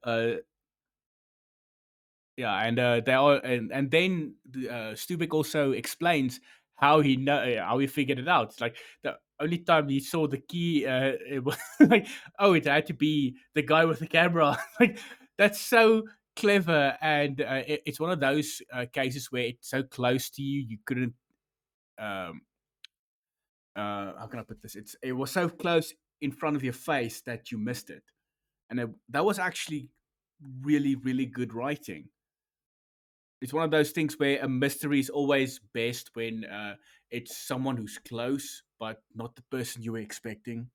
uh, yeah, and uh, they are, and and then uh, Stubeck also explains how he know how he figured it out. It's like the only time he saw the key, uh, <laughs> it was like, oh, it had to be the guy with the camera. <laughs> like that's so clever, and uh, it, it's one of those uh, cases where it's so close to you, you couldn't. Um, uh, how can I put this? It's it was so close in front of your face that you missed it, and it, that was actually really, really good writing it's one of those things where a mystery is always best when uh, it's someone who's close but not the person you were expecting.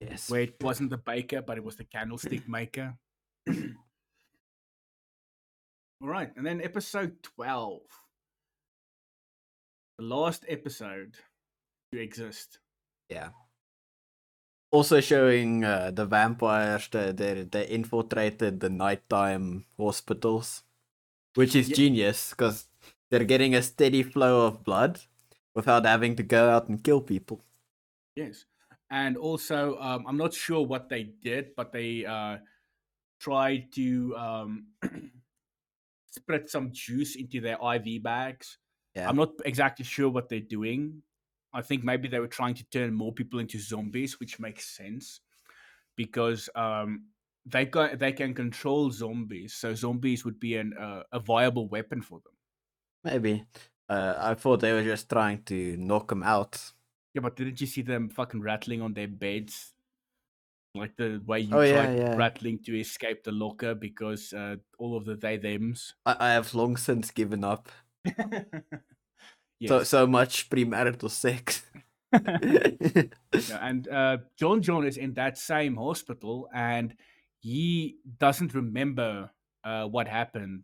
Yes. Where it wasn't the baker, but it was the candlestick <clears throat> maker. All right, and then episode twelve, the last episode to exist. Yeah. Also showing uh, the vampires that they, they infiltrated the nighttime hospitals which is yeah. genius because they're getting a steady flow of blood without having to go out and kill people. Yes, and also um, I'm not sure what they did, but they uh, tried to um, <clears throat> spread some juice into their IV bags. Yeah. I'm not exactly sure what they're doing. I think maybe they were trying to turn more people into zombies, which makes sense because um, they got they can control zombies, so zombies would be an uh, a viable weapon for them. Maybe. Uh, I thought they were just trying to knock them out. Yeah, but didn't you see them fucking rattling on their beds? Like the way you oh, yeah, yeah. rattling to escape the locker because uh, all of the they thems. I, I have long since given up. <laughs> yes. So so much premarital sex. <laughs> <laughs> yeah, and uh, John John is in that same hospital, and he doesn't remember uh, what happened.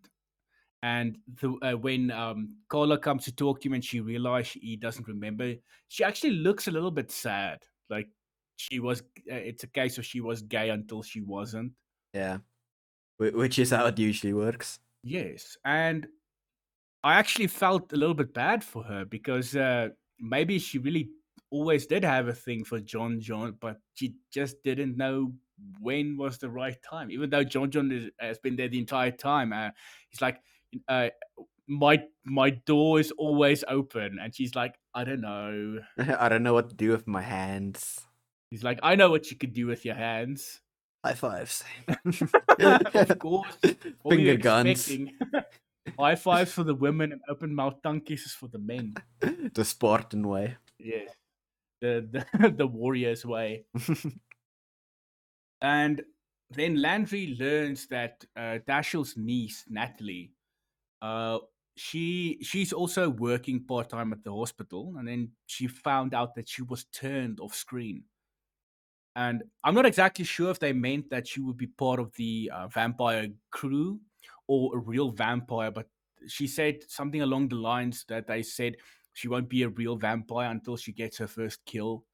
And the, uh, when um, Carla comes to talk to him and she realizes he doesn't remember, she actually looks a little bit sad. Like she was, uh, it's a case of she was gay until she wasn't. Yeah. Which is how it usually works. Yes. And I actually felt a little bit bad for her because uh, maybe she really always did have a thing for John John, but she just didn't know when was the right time. Even though John John is, has been there the entire time, uh, he's like, uh, my my door is always open, and she's like, I don't know. <laughs> I don't know what to do with my hands. He's like, I know what you could do with your hands. High fives. <laughs> of course. <laughs> Finger guns. High fives for the women and open mouth tongue kisses for the men. The Spartan way. Yeah. The the, the warrior's way. And then Landry learns that uh, Dashell's niece, Natalie, uh, she she's also working part time at the hospital, and then she found out that she was turned off screen. And I'm not exactly sure if they meant that she would be part of the uh, vampire crew or a real vampire, but she said something along the lines that they said she won't be a real vampire until she gets her first kill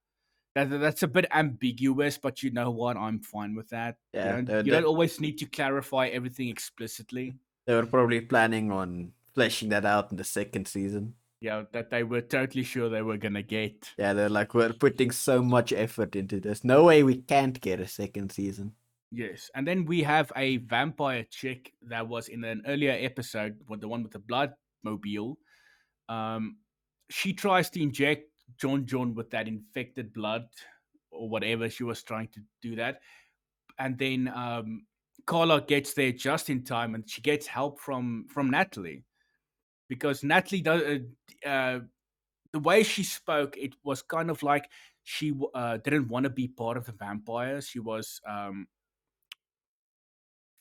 that, that's a bit ambiguous, but you know what? I'm fine with that. Yeah, you, don't, you don't always need to clarify everything explicitly. They were probably planning on fleshing that out in the second season. Yeah, that they were totally sure they were gonna get. Yeah, they're like, we're putting so much effort into this. No way we can't get a second season. Yes, and then we have a vampire chick that was in an earlier episode, with the one with the blood mobile. Um, she tries to inject John John with that infected blood or whatever. She was trying to do that, and then um, Carla gets there just in time, and she gets help from from Natalie because Natalie does. Uh, uh, the way she spoke, it was kind of like she uh, didn't want to be part of the vampires. She was um,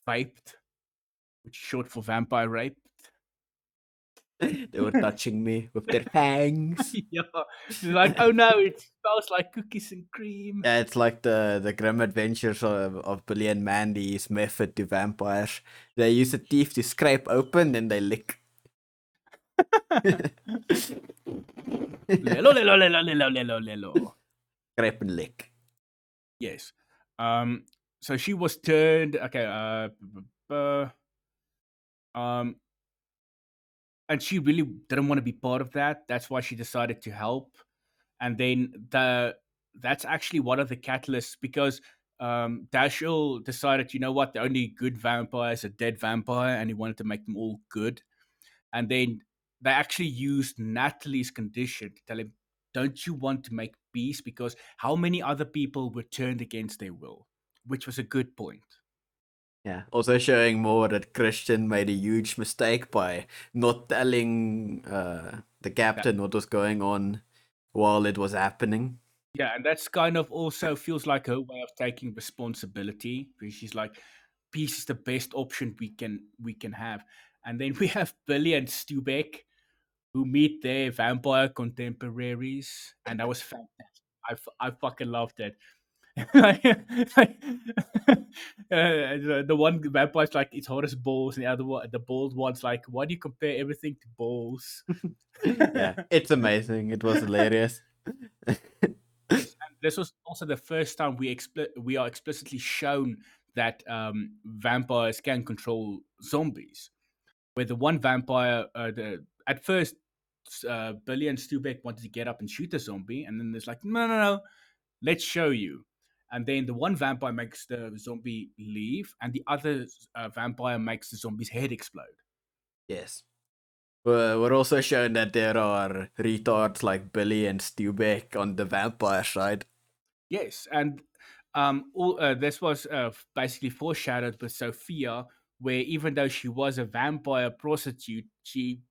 vaped, which is short for vampire rape. They were touching me with their fangs. <laughs> yeah, She's like, oh no, it smells like cookies and cream. Yeah, it's like the the grim adventures of, of Billy and Mandy's method to vampires. They use a teeth to scrape open, and they lick. <laughs> lelo, lelo, lelo, lelo, lelo, lelo. Scrape and lick. Yes. Um. So she was turned. Okay. Uh. uh um. And she really didn't want to be part of that. That's why she decided to help. And then the that's actually one of the catalysts because um, Dashell decided, you know what, the only good vampire is a dead vampire, and he wanted to make them all good. And then they actually used Natalie's condition to tell him, don't you want to make peace? Because how many other people were turned against their will? Which was a good point. Yeah. Also showing more that Christian made a huge mistake by not telling uh, the captain yeah. what was going on while it was happening. Yeah, and that's kind of also feels like her way of taking responsibility. Because she's like, peace is the best option we can we can have. And then we have Billy and Stubeck who meet their vampire contemporaries, and that was fantastic. I, I fucking loved it. <laughs> <laughs> uh, the one vampire's like it's hot as balls, and the other one, the bald one's like, why do you compare everything to balls? <laughs> yeah, it's amazing. It was hilarious. this was also the first time we expli- we are explicitly shown that um, vampires can control zombies. Where the one vampire, uh, the at first uh, Billy and Stubeck wanted to get up and shoot a zombie, and then there's like, no, no, no, let's show you. And then the one vampire makes the zombie leave, and the other uh, vampire makes the zombie's head explode. Yes. We're, we're also shown that there are retards like Billy and Stubeck on the vampire side. Yes, and um, all uh, this was uh, basically foreshadowed with Sophia, where even though she was a vampire prostitute, she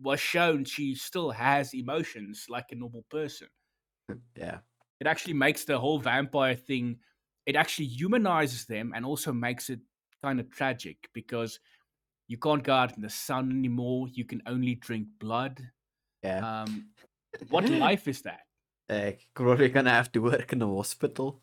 was shown she still has emotions like a normal person. <laughs> Yeah. It actually makes the whole vampire thing, it actually humanizes them and also makes it kind of tragic because you can't go out in the sun anymore. You can only drink blood. Yeah. Um, <laughs> what life is that? Uh, probably gonna have to work in a hospital.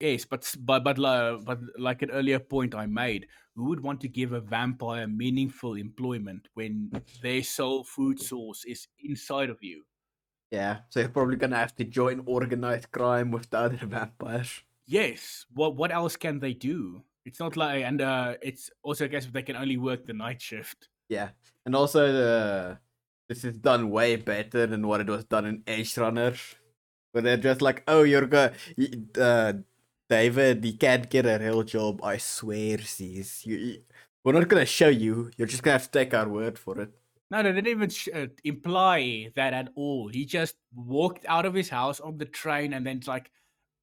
Yes, but but but uh, but like an earlier point I made, who would want to give a vampire meaningful employment when their sole food source is inside of you? Yeah, so you're probably gonna have to join organized crime with the other <laughs> vampires. Yes. What what else can they do? It's not like, and uh, it's also I guess if they can only work the night shift. Yeah, and also the this is done way better than what it was done in Edgerunner, where they're just like, oh, you're going, uh, David, you can't get a real job. I swear, sis. You, we're not gonna show you. You're just gonna have to take our word for it. No, they didn't even sh- uh, imply that at all. He just walked out of his house on the train and then it's like,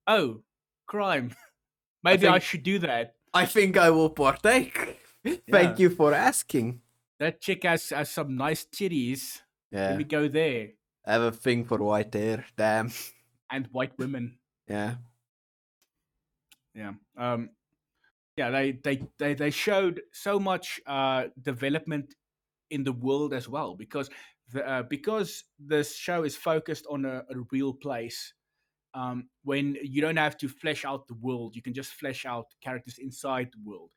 oh, crime. <laughs> Maybe I, think, I, should do that. I think I will partake. <laughs> Yeah. Thank you for asking. That chick has, has some nice titties. Yeah. Let me go there. I have a thing for white hair. Damn. And white women. Yeah yeah um yeah they they they, they showed so much uh development in the world as well because the, uh, because this show is focused on a, a real place um, when you don't have to flesh out the world you can just flesh out characters inside the world.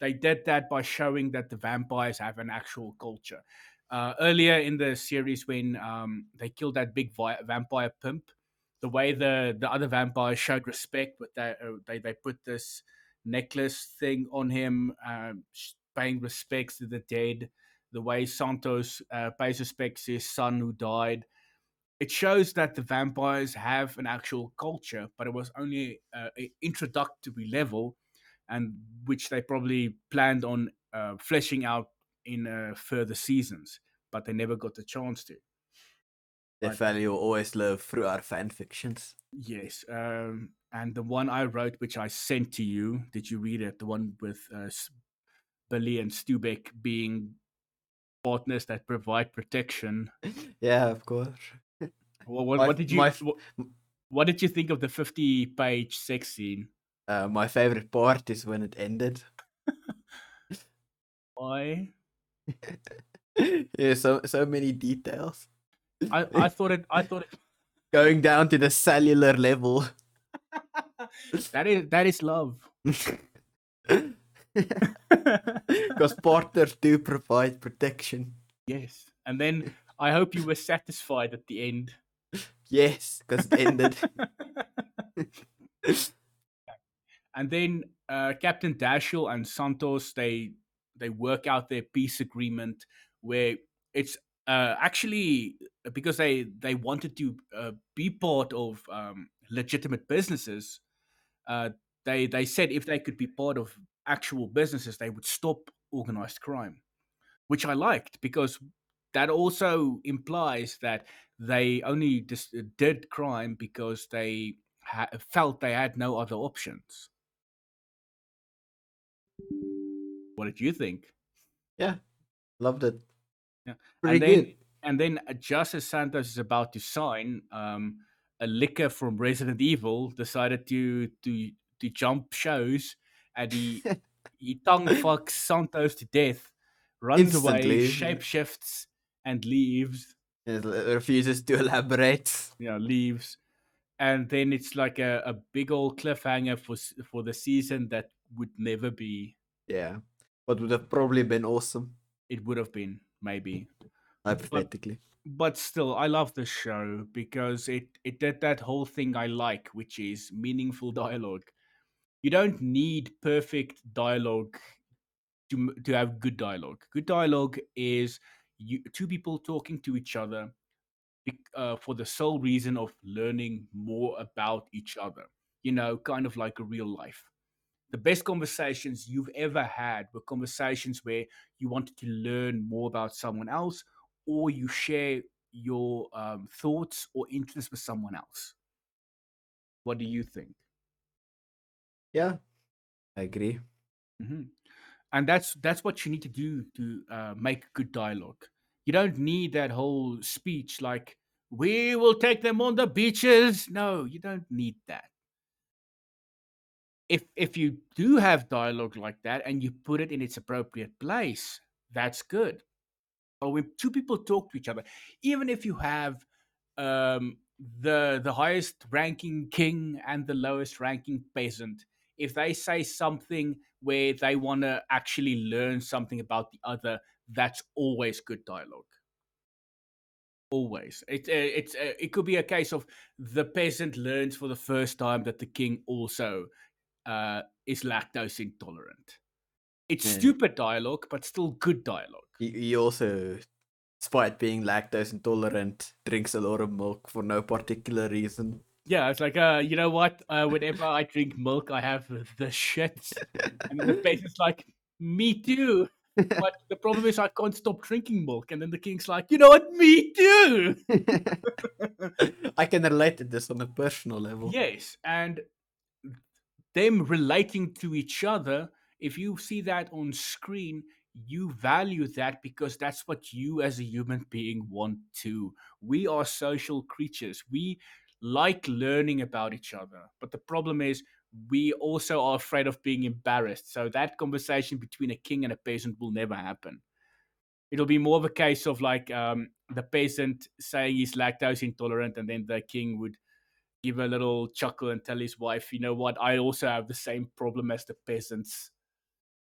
They did that by showing that the vampires have an actual culture. Uh, earlier in the series when um, they killed that big vi- vampire pimp the way the the other vampires showed respect with that uh, they they put this necklace thing on him um, paying respects to the dead the way santos uh, pays respects to his son who died it shows that the vampires have an actual culture but it was only uh, an introductory level and which they probably planned on uh, fleshing out in uh, further seasons but they never got the chance to Valley will always live through our fan fictions. Yes, um, and the one I wrote, which I sent to you, did you read it? The one with uh, Billy and Stubeck being partners that provide protection. yeah, of course. Well, what, my, what did you my, what, what, did you think of the fifty-page sex scene? Uh, my favorite part is when it ended. <laughs> Why? <laughs> yeah, so so many details. I I thought it. I thought it. <laughs> Going down to the cellular level. that is that is love. <laughs> Because partners do provide protection. Yes. And then I hope you were satisfied at the end. Yes, because it ended. <laughs> and then uh, Captain Dashell and Santos they they work out their peace agreement where it's uh, actually because they they wanted to uh, be part of um, legitimate businesses. Uh, they they said if they could be part of actual businesses, they would stop organized crime, which I liked because that also implies that they only dis- did crime because they ha- felt they had no other options. What did you think? Yeah, loved it. Yeah, Pretty and then good. and then uh, just as Santos is about to sign, um, a licker from Resident Evil decided to to to jump shows and he he <laughs> tongue fucks Santos to death, runs Instantly. away, shapeshifts, and leaves. It refuses to elaborate. Yeah, leaves, and then it's like a, a big old cliffhanger for for the season that would never be. Yeah, but would have probably been awesome. It would have been maybe <laughs> hypothetically. But, but still, I love the show because it it did that whole thing I like, which is meaningful <laughs> dialogue you don't need perfect dialogue to to have good dialogue. Good dialogue is you, two people talking to each other uh, for the sole reason of learning more about each other. You know, kind of like a real life. The best conversations you've ever had were conversations where you wanted to learn more about someone else, or you share your um, thoughts or interests with someone else. What do you think? Yeah, I agree. hmm And that's that's what you need to do to uh, make good dialogue. You don't need that whole speech like "We will take them on the beaches." No, you don't need that. If if you do have dialogue like that and you put it in its appropriate place, that's good. But when two people talk to each other, even if you have um, the the highest ranking king and the lowest ranking peasant, if they say something where they want to actually learn something about the other, that's always good dialogue. Always, it uh, it's uh, it could be a case of the peasant learns for the first time that the king also uh, is lactose intolerant. It's yeah. stupid dialogue, but still good dialogue. He, he also, despite being lactose intolerant, drinks a lot of milk for no particular reason. Yeah, it's like, uh, you know what? Uh, whenever I drink milk, I have the shits. and the <laughs> face is like, me too. but the problem is I can't stop drinking milk. And then the king's like, you know what? Me too. <laughs> I can relate to this on a personal level. Yes, and them relating to each other. If you see that on screen, you value that because that's what you as a human being want to. We are social creatures. We like learning about each other. But the problem is, we also are afraid of being embarrassed. So that conversation between a king and a peasant will never happen. It'll be more of a case of like um, the peasant saying he's lactose intolerant, and then the king would give a little chuckle and tell his wife, you know what, I also have the same problem as the peasants.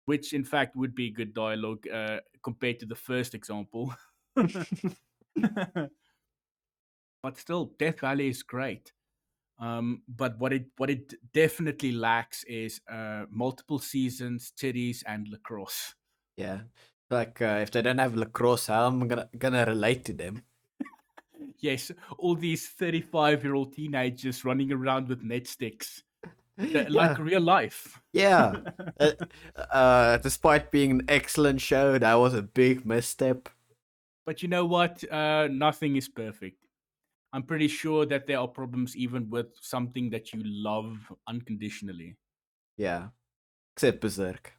Which, in fact, would be good dialogue uh, compared to the first example. <laughs> <laughs> but still, Death Valley is great. Um, but what it what it definitely lacks is uh, multiple seasons, titties, and lacrosse. Yeah, like uh, if they don't have lacrosse, how am I gonna gonna relate to them? yes, all these thirty-five-year-old teenagers running around with net sticks, <laughs> yeah. like real life. Yeah. <laughs> uh, uh, despite being an excellent show, that was a big misstep. But you know what? Uh, nothing is perfect I'm pretty sure that there are problems even with something that you love unconditionally. Yeah. Except Berserk,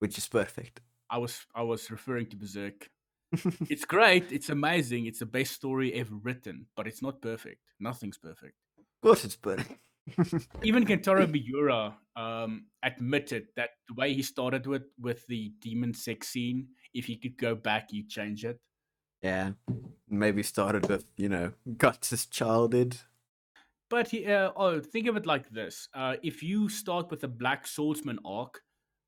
which is perfect. I was I was referring to Berserk. <laughs> it's great, it's amazing, it's the best story ever written, but it's not perfect. Nothing's perfect. Of course it's perfect. <laughs> Even Kentaro Miura um, admitted that the way he started with with the demon sex scene, if he could go back, he'd change it. Yeah. Maybe started with, you know, Guts' child did. But he, uh, oh, think of it like this: uh, if you start with a Black Swordsman arc,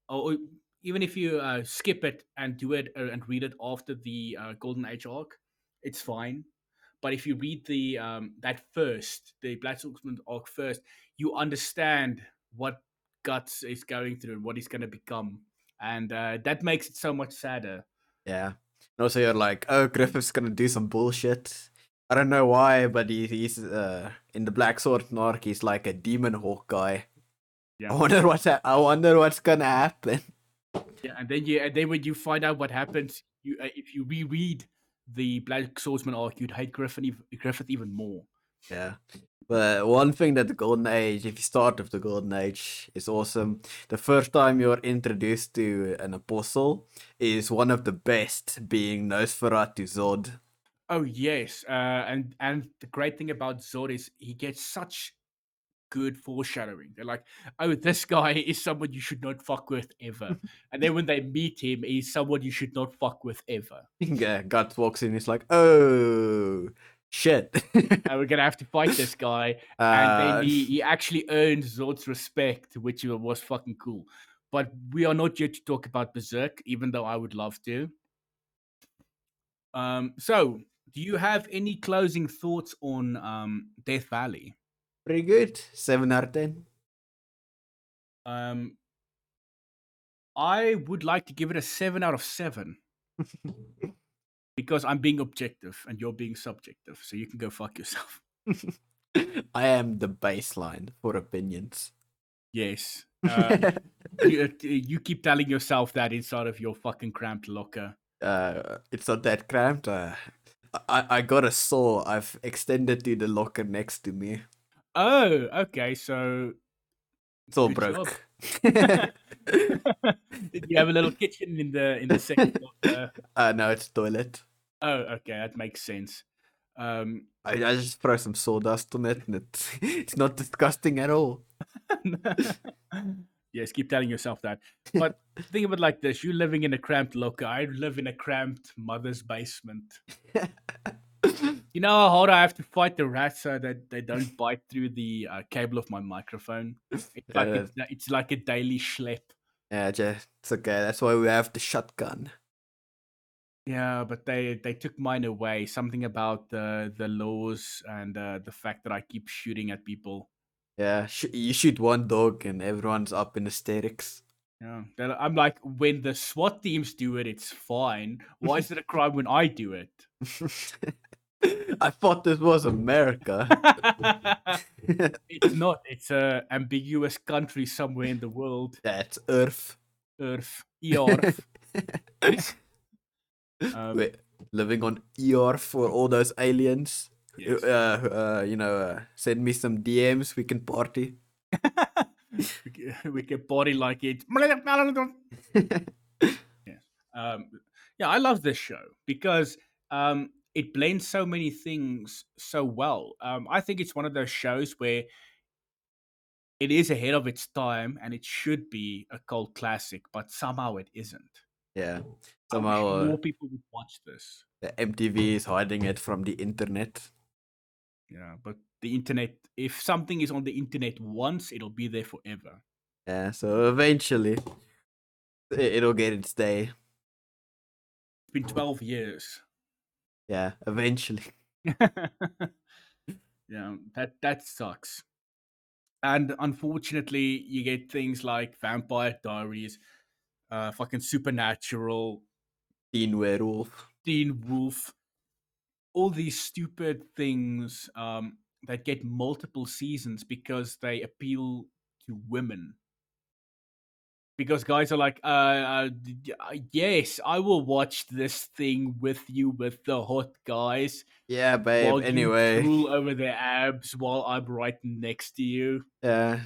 or even if you uh, skip it and do it uh, and read it after the uh, Golden Age arc, it's fine. But if you read the um, that first, the Black Swordsman arc first, you understand what Guts is going through and what he's going to become, and uh, that makes it so much sadder. Yeah. And also, you're like, oh, Griffith's gonna do some bullshit. I don't know why, but he, he's uh, in the Black Sword arc. He's like a demon hawk guy. Yeah. I wonder what's ha- I wonder what's gonna happen. Yeah, and then you and then when you find out what happens, you uh, if you reread the Black Swordsman arc, you'd hate Griffin, Griffith even more. Yeah. But one thing that the Golden Age, if you start with the Golden Age, is awesome. The first time you're introduced to an apostle is one of the best, being Nosferatu Zod. Oh yes, uh, and and the great thing about Zod is he gets such good foreshadowing. They're like, oh, this guy <laughs> is someone you should not fuck with ever. <laughs> and then when they meet him, he's someone you should not fuck with ever. yeah, Guts walks in, he's like, oh, shit. <laughs> and we're gonna have to fight this guy. and Uh, then he, he actually earned Zod's respect, which was fucking cool. But we are not yet to talk about Berserk, even though I would love to. Um, so, do you have any closing thoughts on um, Death Valley? pretty good. 7 out of 10. Um, I would like to give it a seven out of seven <laughs> because I'm being objective and you're being subjective. So you can go fuck yourself. <laughs> <laughs> I am the baseline for opinions. Yes. Uh, <laughs> you, uh, you keep telling yourself that inside of your fucking cramped locker. uh, it's not that cramped. Uh, I I got a saw. I've extended to the locker next to me. Oh, okay. So It's all broke. job. <laughs> did you have a little kitchen in the in the second locker? uh, no, it's toilet. Oh, okay, that makes sense. Um, I, I just throw some sawdust on it, and it's <laughs> it's not disgusting at all. <laughs> yes, keep telling yourself that. But think of it like this: you're living in a cramped locker. I live in a cramped mother's basement. You know hold hard I have to fight the rats so that they don't bite through the uh, cable of my microphone. It's like Yeah. a, it's like a daily schlep. yeah, just, it's okay. That's why we have the shotgun. Yeah, but they they took mine away. Something about the the laws and uh, the fact that I keep shooting at people. Yeah, sh- you shoot one dog and everyone's up in hysterics. Yeah, I'm like, when the SWAT teams do it, it's fine. Why is it a crime when I do it? <laughs> I thought this was America. it's not. It's a ambiguous country somewhere in the world. That's Earth. Earth, Earth. <laughs> Um, We're living on ER for all those aliens. You- yes. Uh, uh, you know, uh, send me some DMs. We can party. <laughs> we, can, party like it. <laughs> Um, yeah, I love this show because um, it blends so many things so well. Um, I think it's one of those shows where it is ahead of its time and it should be a cult classic, but somehow it isn't. yeah. Somehow uh, more people would watch this. the MTV is hiding it from the internet. Yeah, but the internet, if something is on the internet once, it'll be there forever. Yeah. So eventually, it'll get its day. It's been 12 years. Yeah. Eventually. <laughs> <laughs> yeah, that that sucks. And unfortunately, you get things like Vampire Diaries, uh, fucking Supernatural, Teen Werewolf. Teen Wolf, all these stupid things um, that get multiple seasons because they appeal to women. Because guys are like, uh, uh, uh, yes, I will watch this thing with you with the hot guys Yeah, babe. while you Anyway, drool over their abs while I'm right next to you. yeah.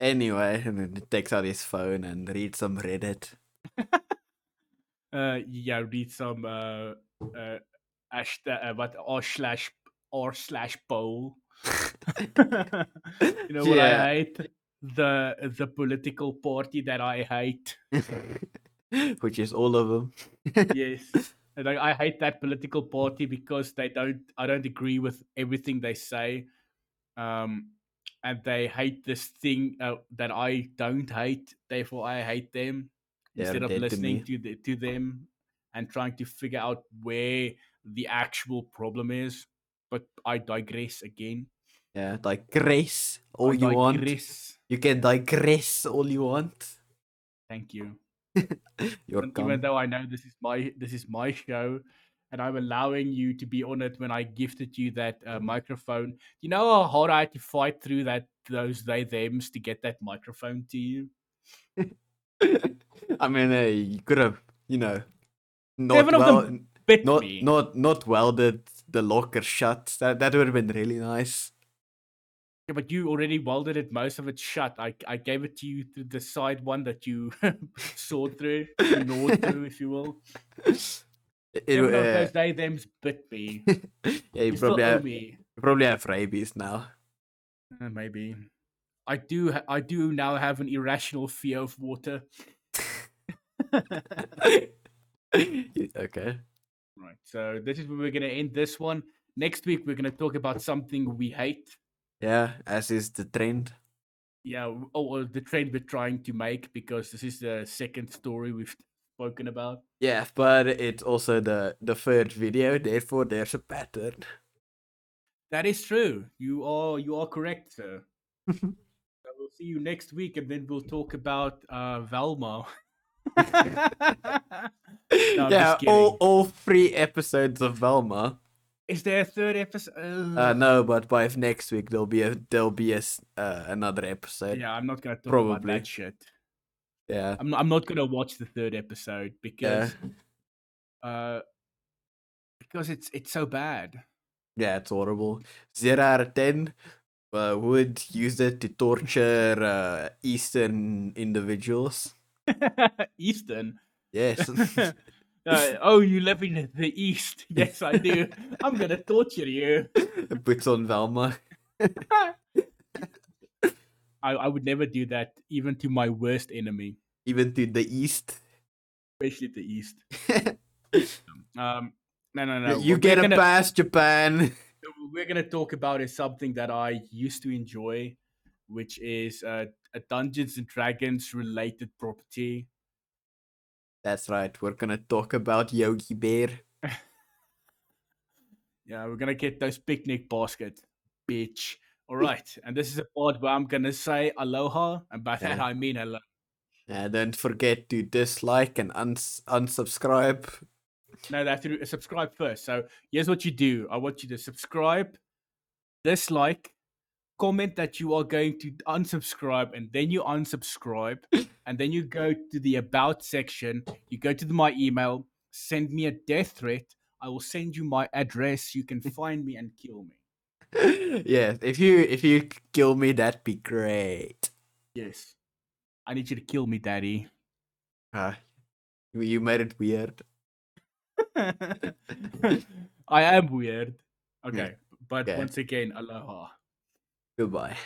Anyway, and then he takes out his phone and reads some Reddit. <laughs> Uh, yeah, read some uh, uh, hashtag, uh, what r slash r slash poll. <laughs> <laughs> you know what Yeah. I hate? The the political party that I hate. <laughs> Which is all of them. <laughs> yes. And I, I hate that political party because they don't I don't agree with everything they say. Um and they hate this thing uh, that I don't hate, therefore I hate them They're instead of dead to listening to the, to them and trying to figure out where the actual problem is. But I digress again. Yeah, digress all I you want. You can digress all you want. Thank you. <laughs> You're even though I know this is my this is my show, and I'm allowing you to be on it when I gifted you that uh, microphone. You know how hard I had to fight through that those they them's to get that microphone to you. <laughs> I mean, uh, you could have, you know, not Seven of them Bit not me. not not welded the locker shut. That that would have been really nice. Yeah, but you already welded it most of it shut. I I gave it to you through the side one that you <laughs> sawed through, gnawed <laughs> through, if you will. It, uh, those they them's bit me. <laughs> yeah, you You probably have, me. you probably have rabies now. Uh, maybe. I do. Ha- I do now have an irrational fear of water. Okay. Right. So this is where we're gonna end this one. Next week we're gonna talk about something we hate. Yeah, as is the trend. Yeah. w- Oh, the trend we're trying to make because this is the second story we've spoken about. Yeah, but it's also the the third video. Therefore, there's a pattern. That is true. You are you are correct, sir. <laughs> so we'll see you next week, and then we'll talk about uh, Velma. <laughs> <laughs> I'm yeah, all all three episodes of Velma. Is there a third episode? Uh, no, but by next week there'll be a there'll be a uh, another episode. Yeah, I'm not gonna talk about Probably. that shit. Yeah, I'm not, I'm not gonna watch the third episode because uh because it's it's so bad. yeah, it's horrible. Zero out of ten. Uh, would use it to torture uh, Eastern individuals. <laughs> Eastern. Yes. <laughs> Uh, oh, you live in the East. <laughs> Yes, I do. I'm gonna torture you. <laughs> Puts on Velma. <laughs> I, I would never do that, even to my worst enemy, Even to the east. especially the East. Um, no, no, no. you what get we're a gonna, pass, Japan. we're gonna talk about is something that I used to enjoy, which is uh, a Dungeons and Dragons related property. That's right. We're gonna talk about Yogi Bear. <laughs> Yeah, we're gonna get those picnic baskets, bitch. All right, and this is a part where I'm gonna say aloha, and by that Yeah. I mean hello. Uh, don't forget to dislike and uns- unsubscribe. No, they have to do, subscribe first. So here's what you do. I want you to subscribe, dislike, comment that you are going to unsubscribe, and then you unsubscribe, <coughs> and then you go to the about section. You go to the, my email, send me a death threat. I will send you my address. You can <laughs> find me and kill me. yeah if you if you kill me, that'd be great. Yes. I need you to kill me, daddy. Ah, you- made it weird. <laughs> I am weird. <laughs> Okay. But Okay. once again, aloha. Goodbye.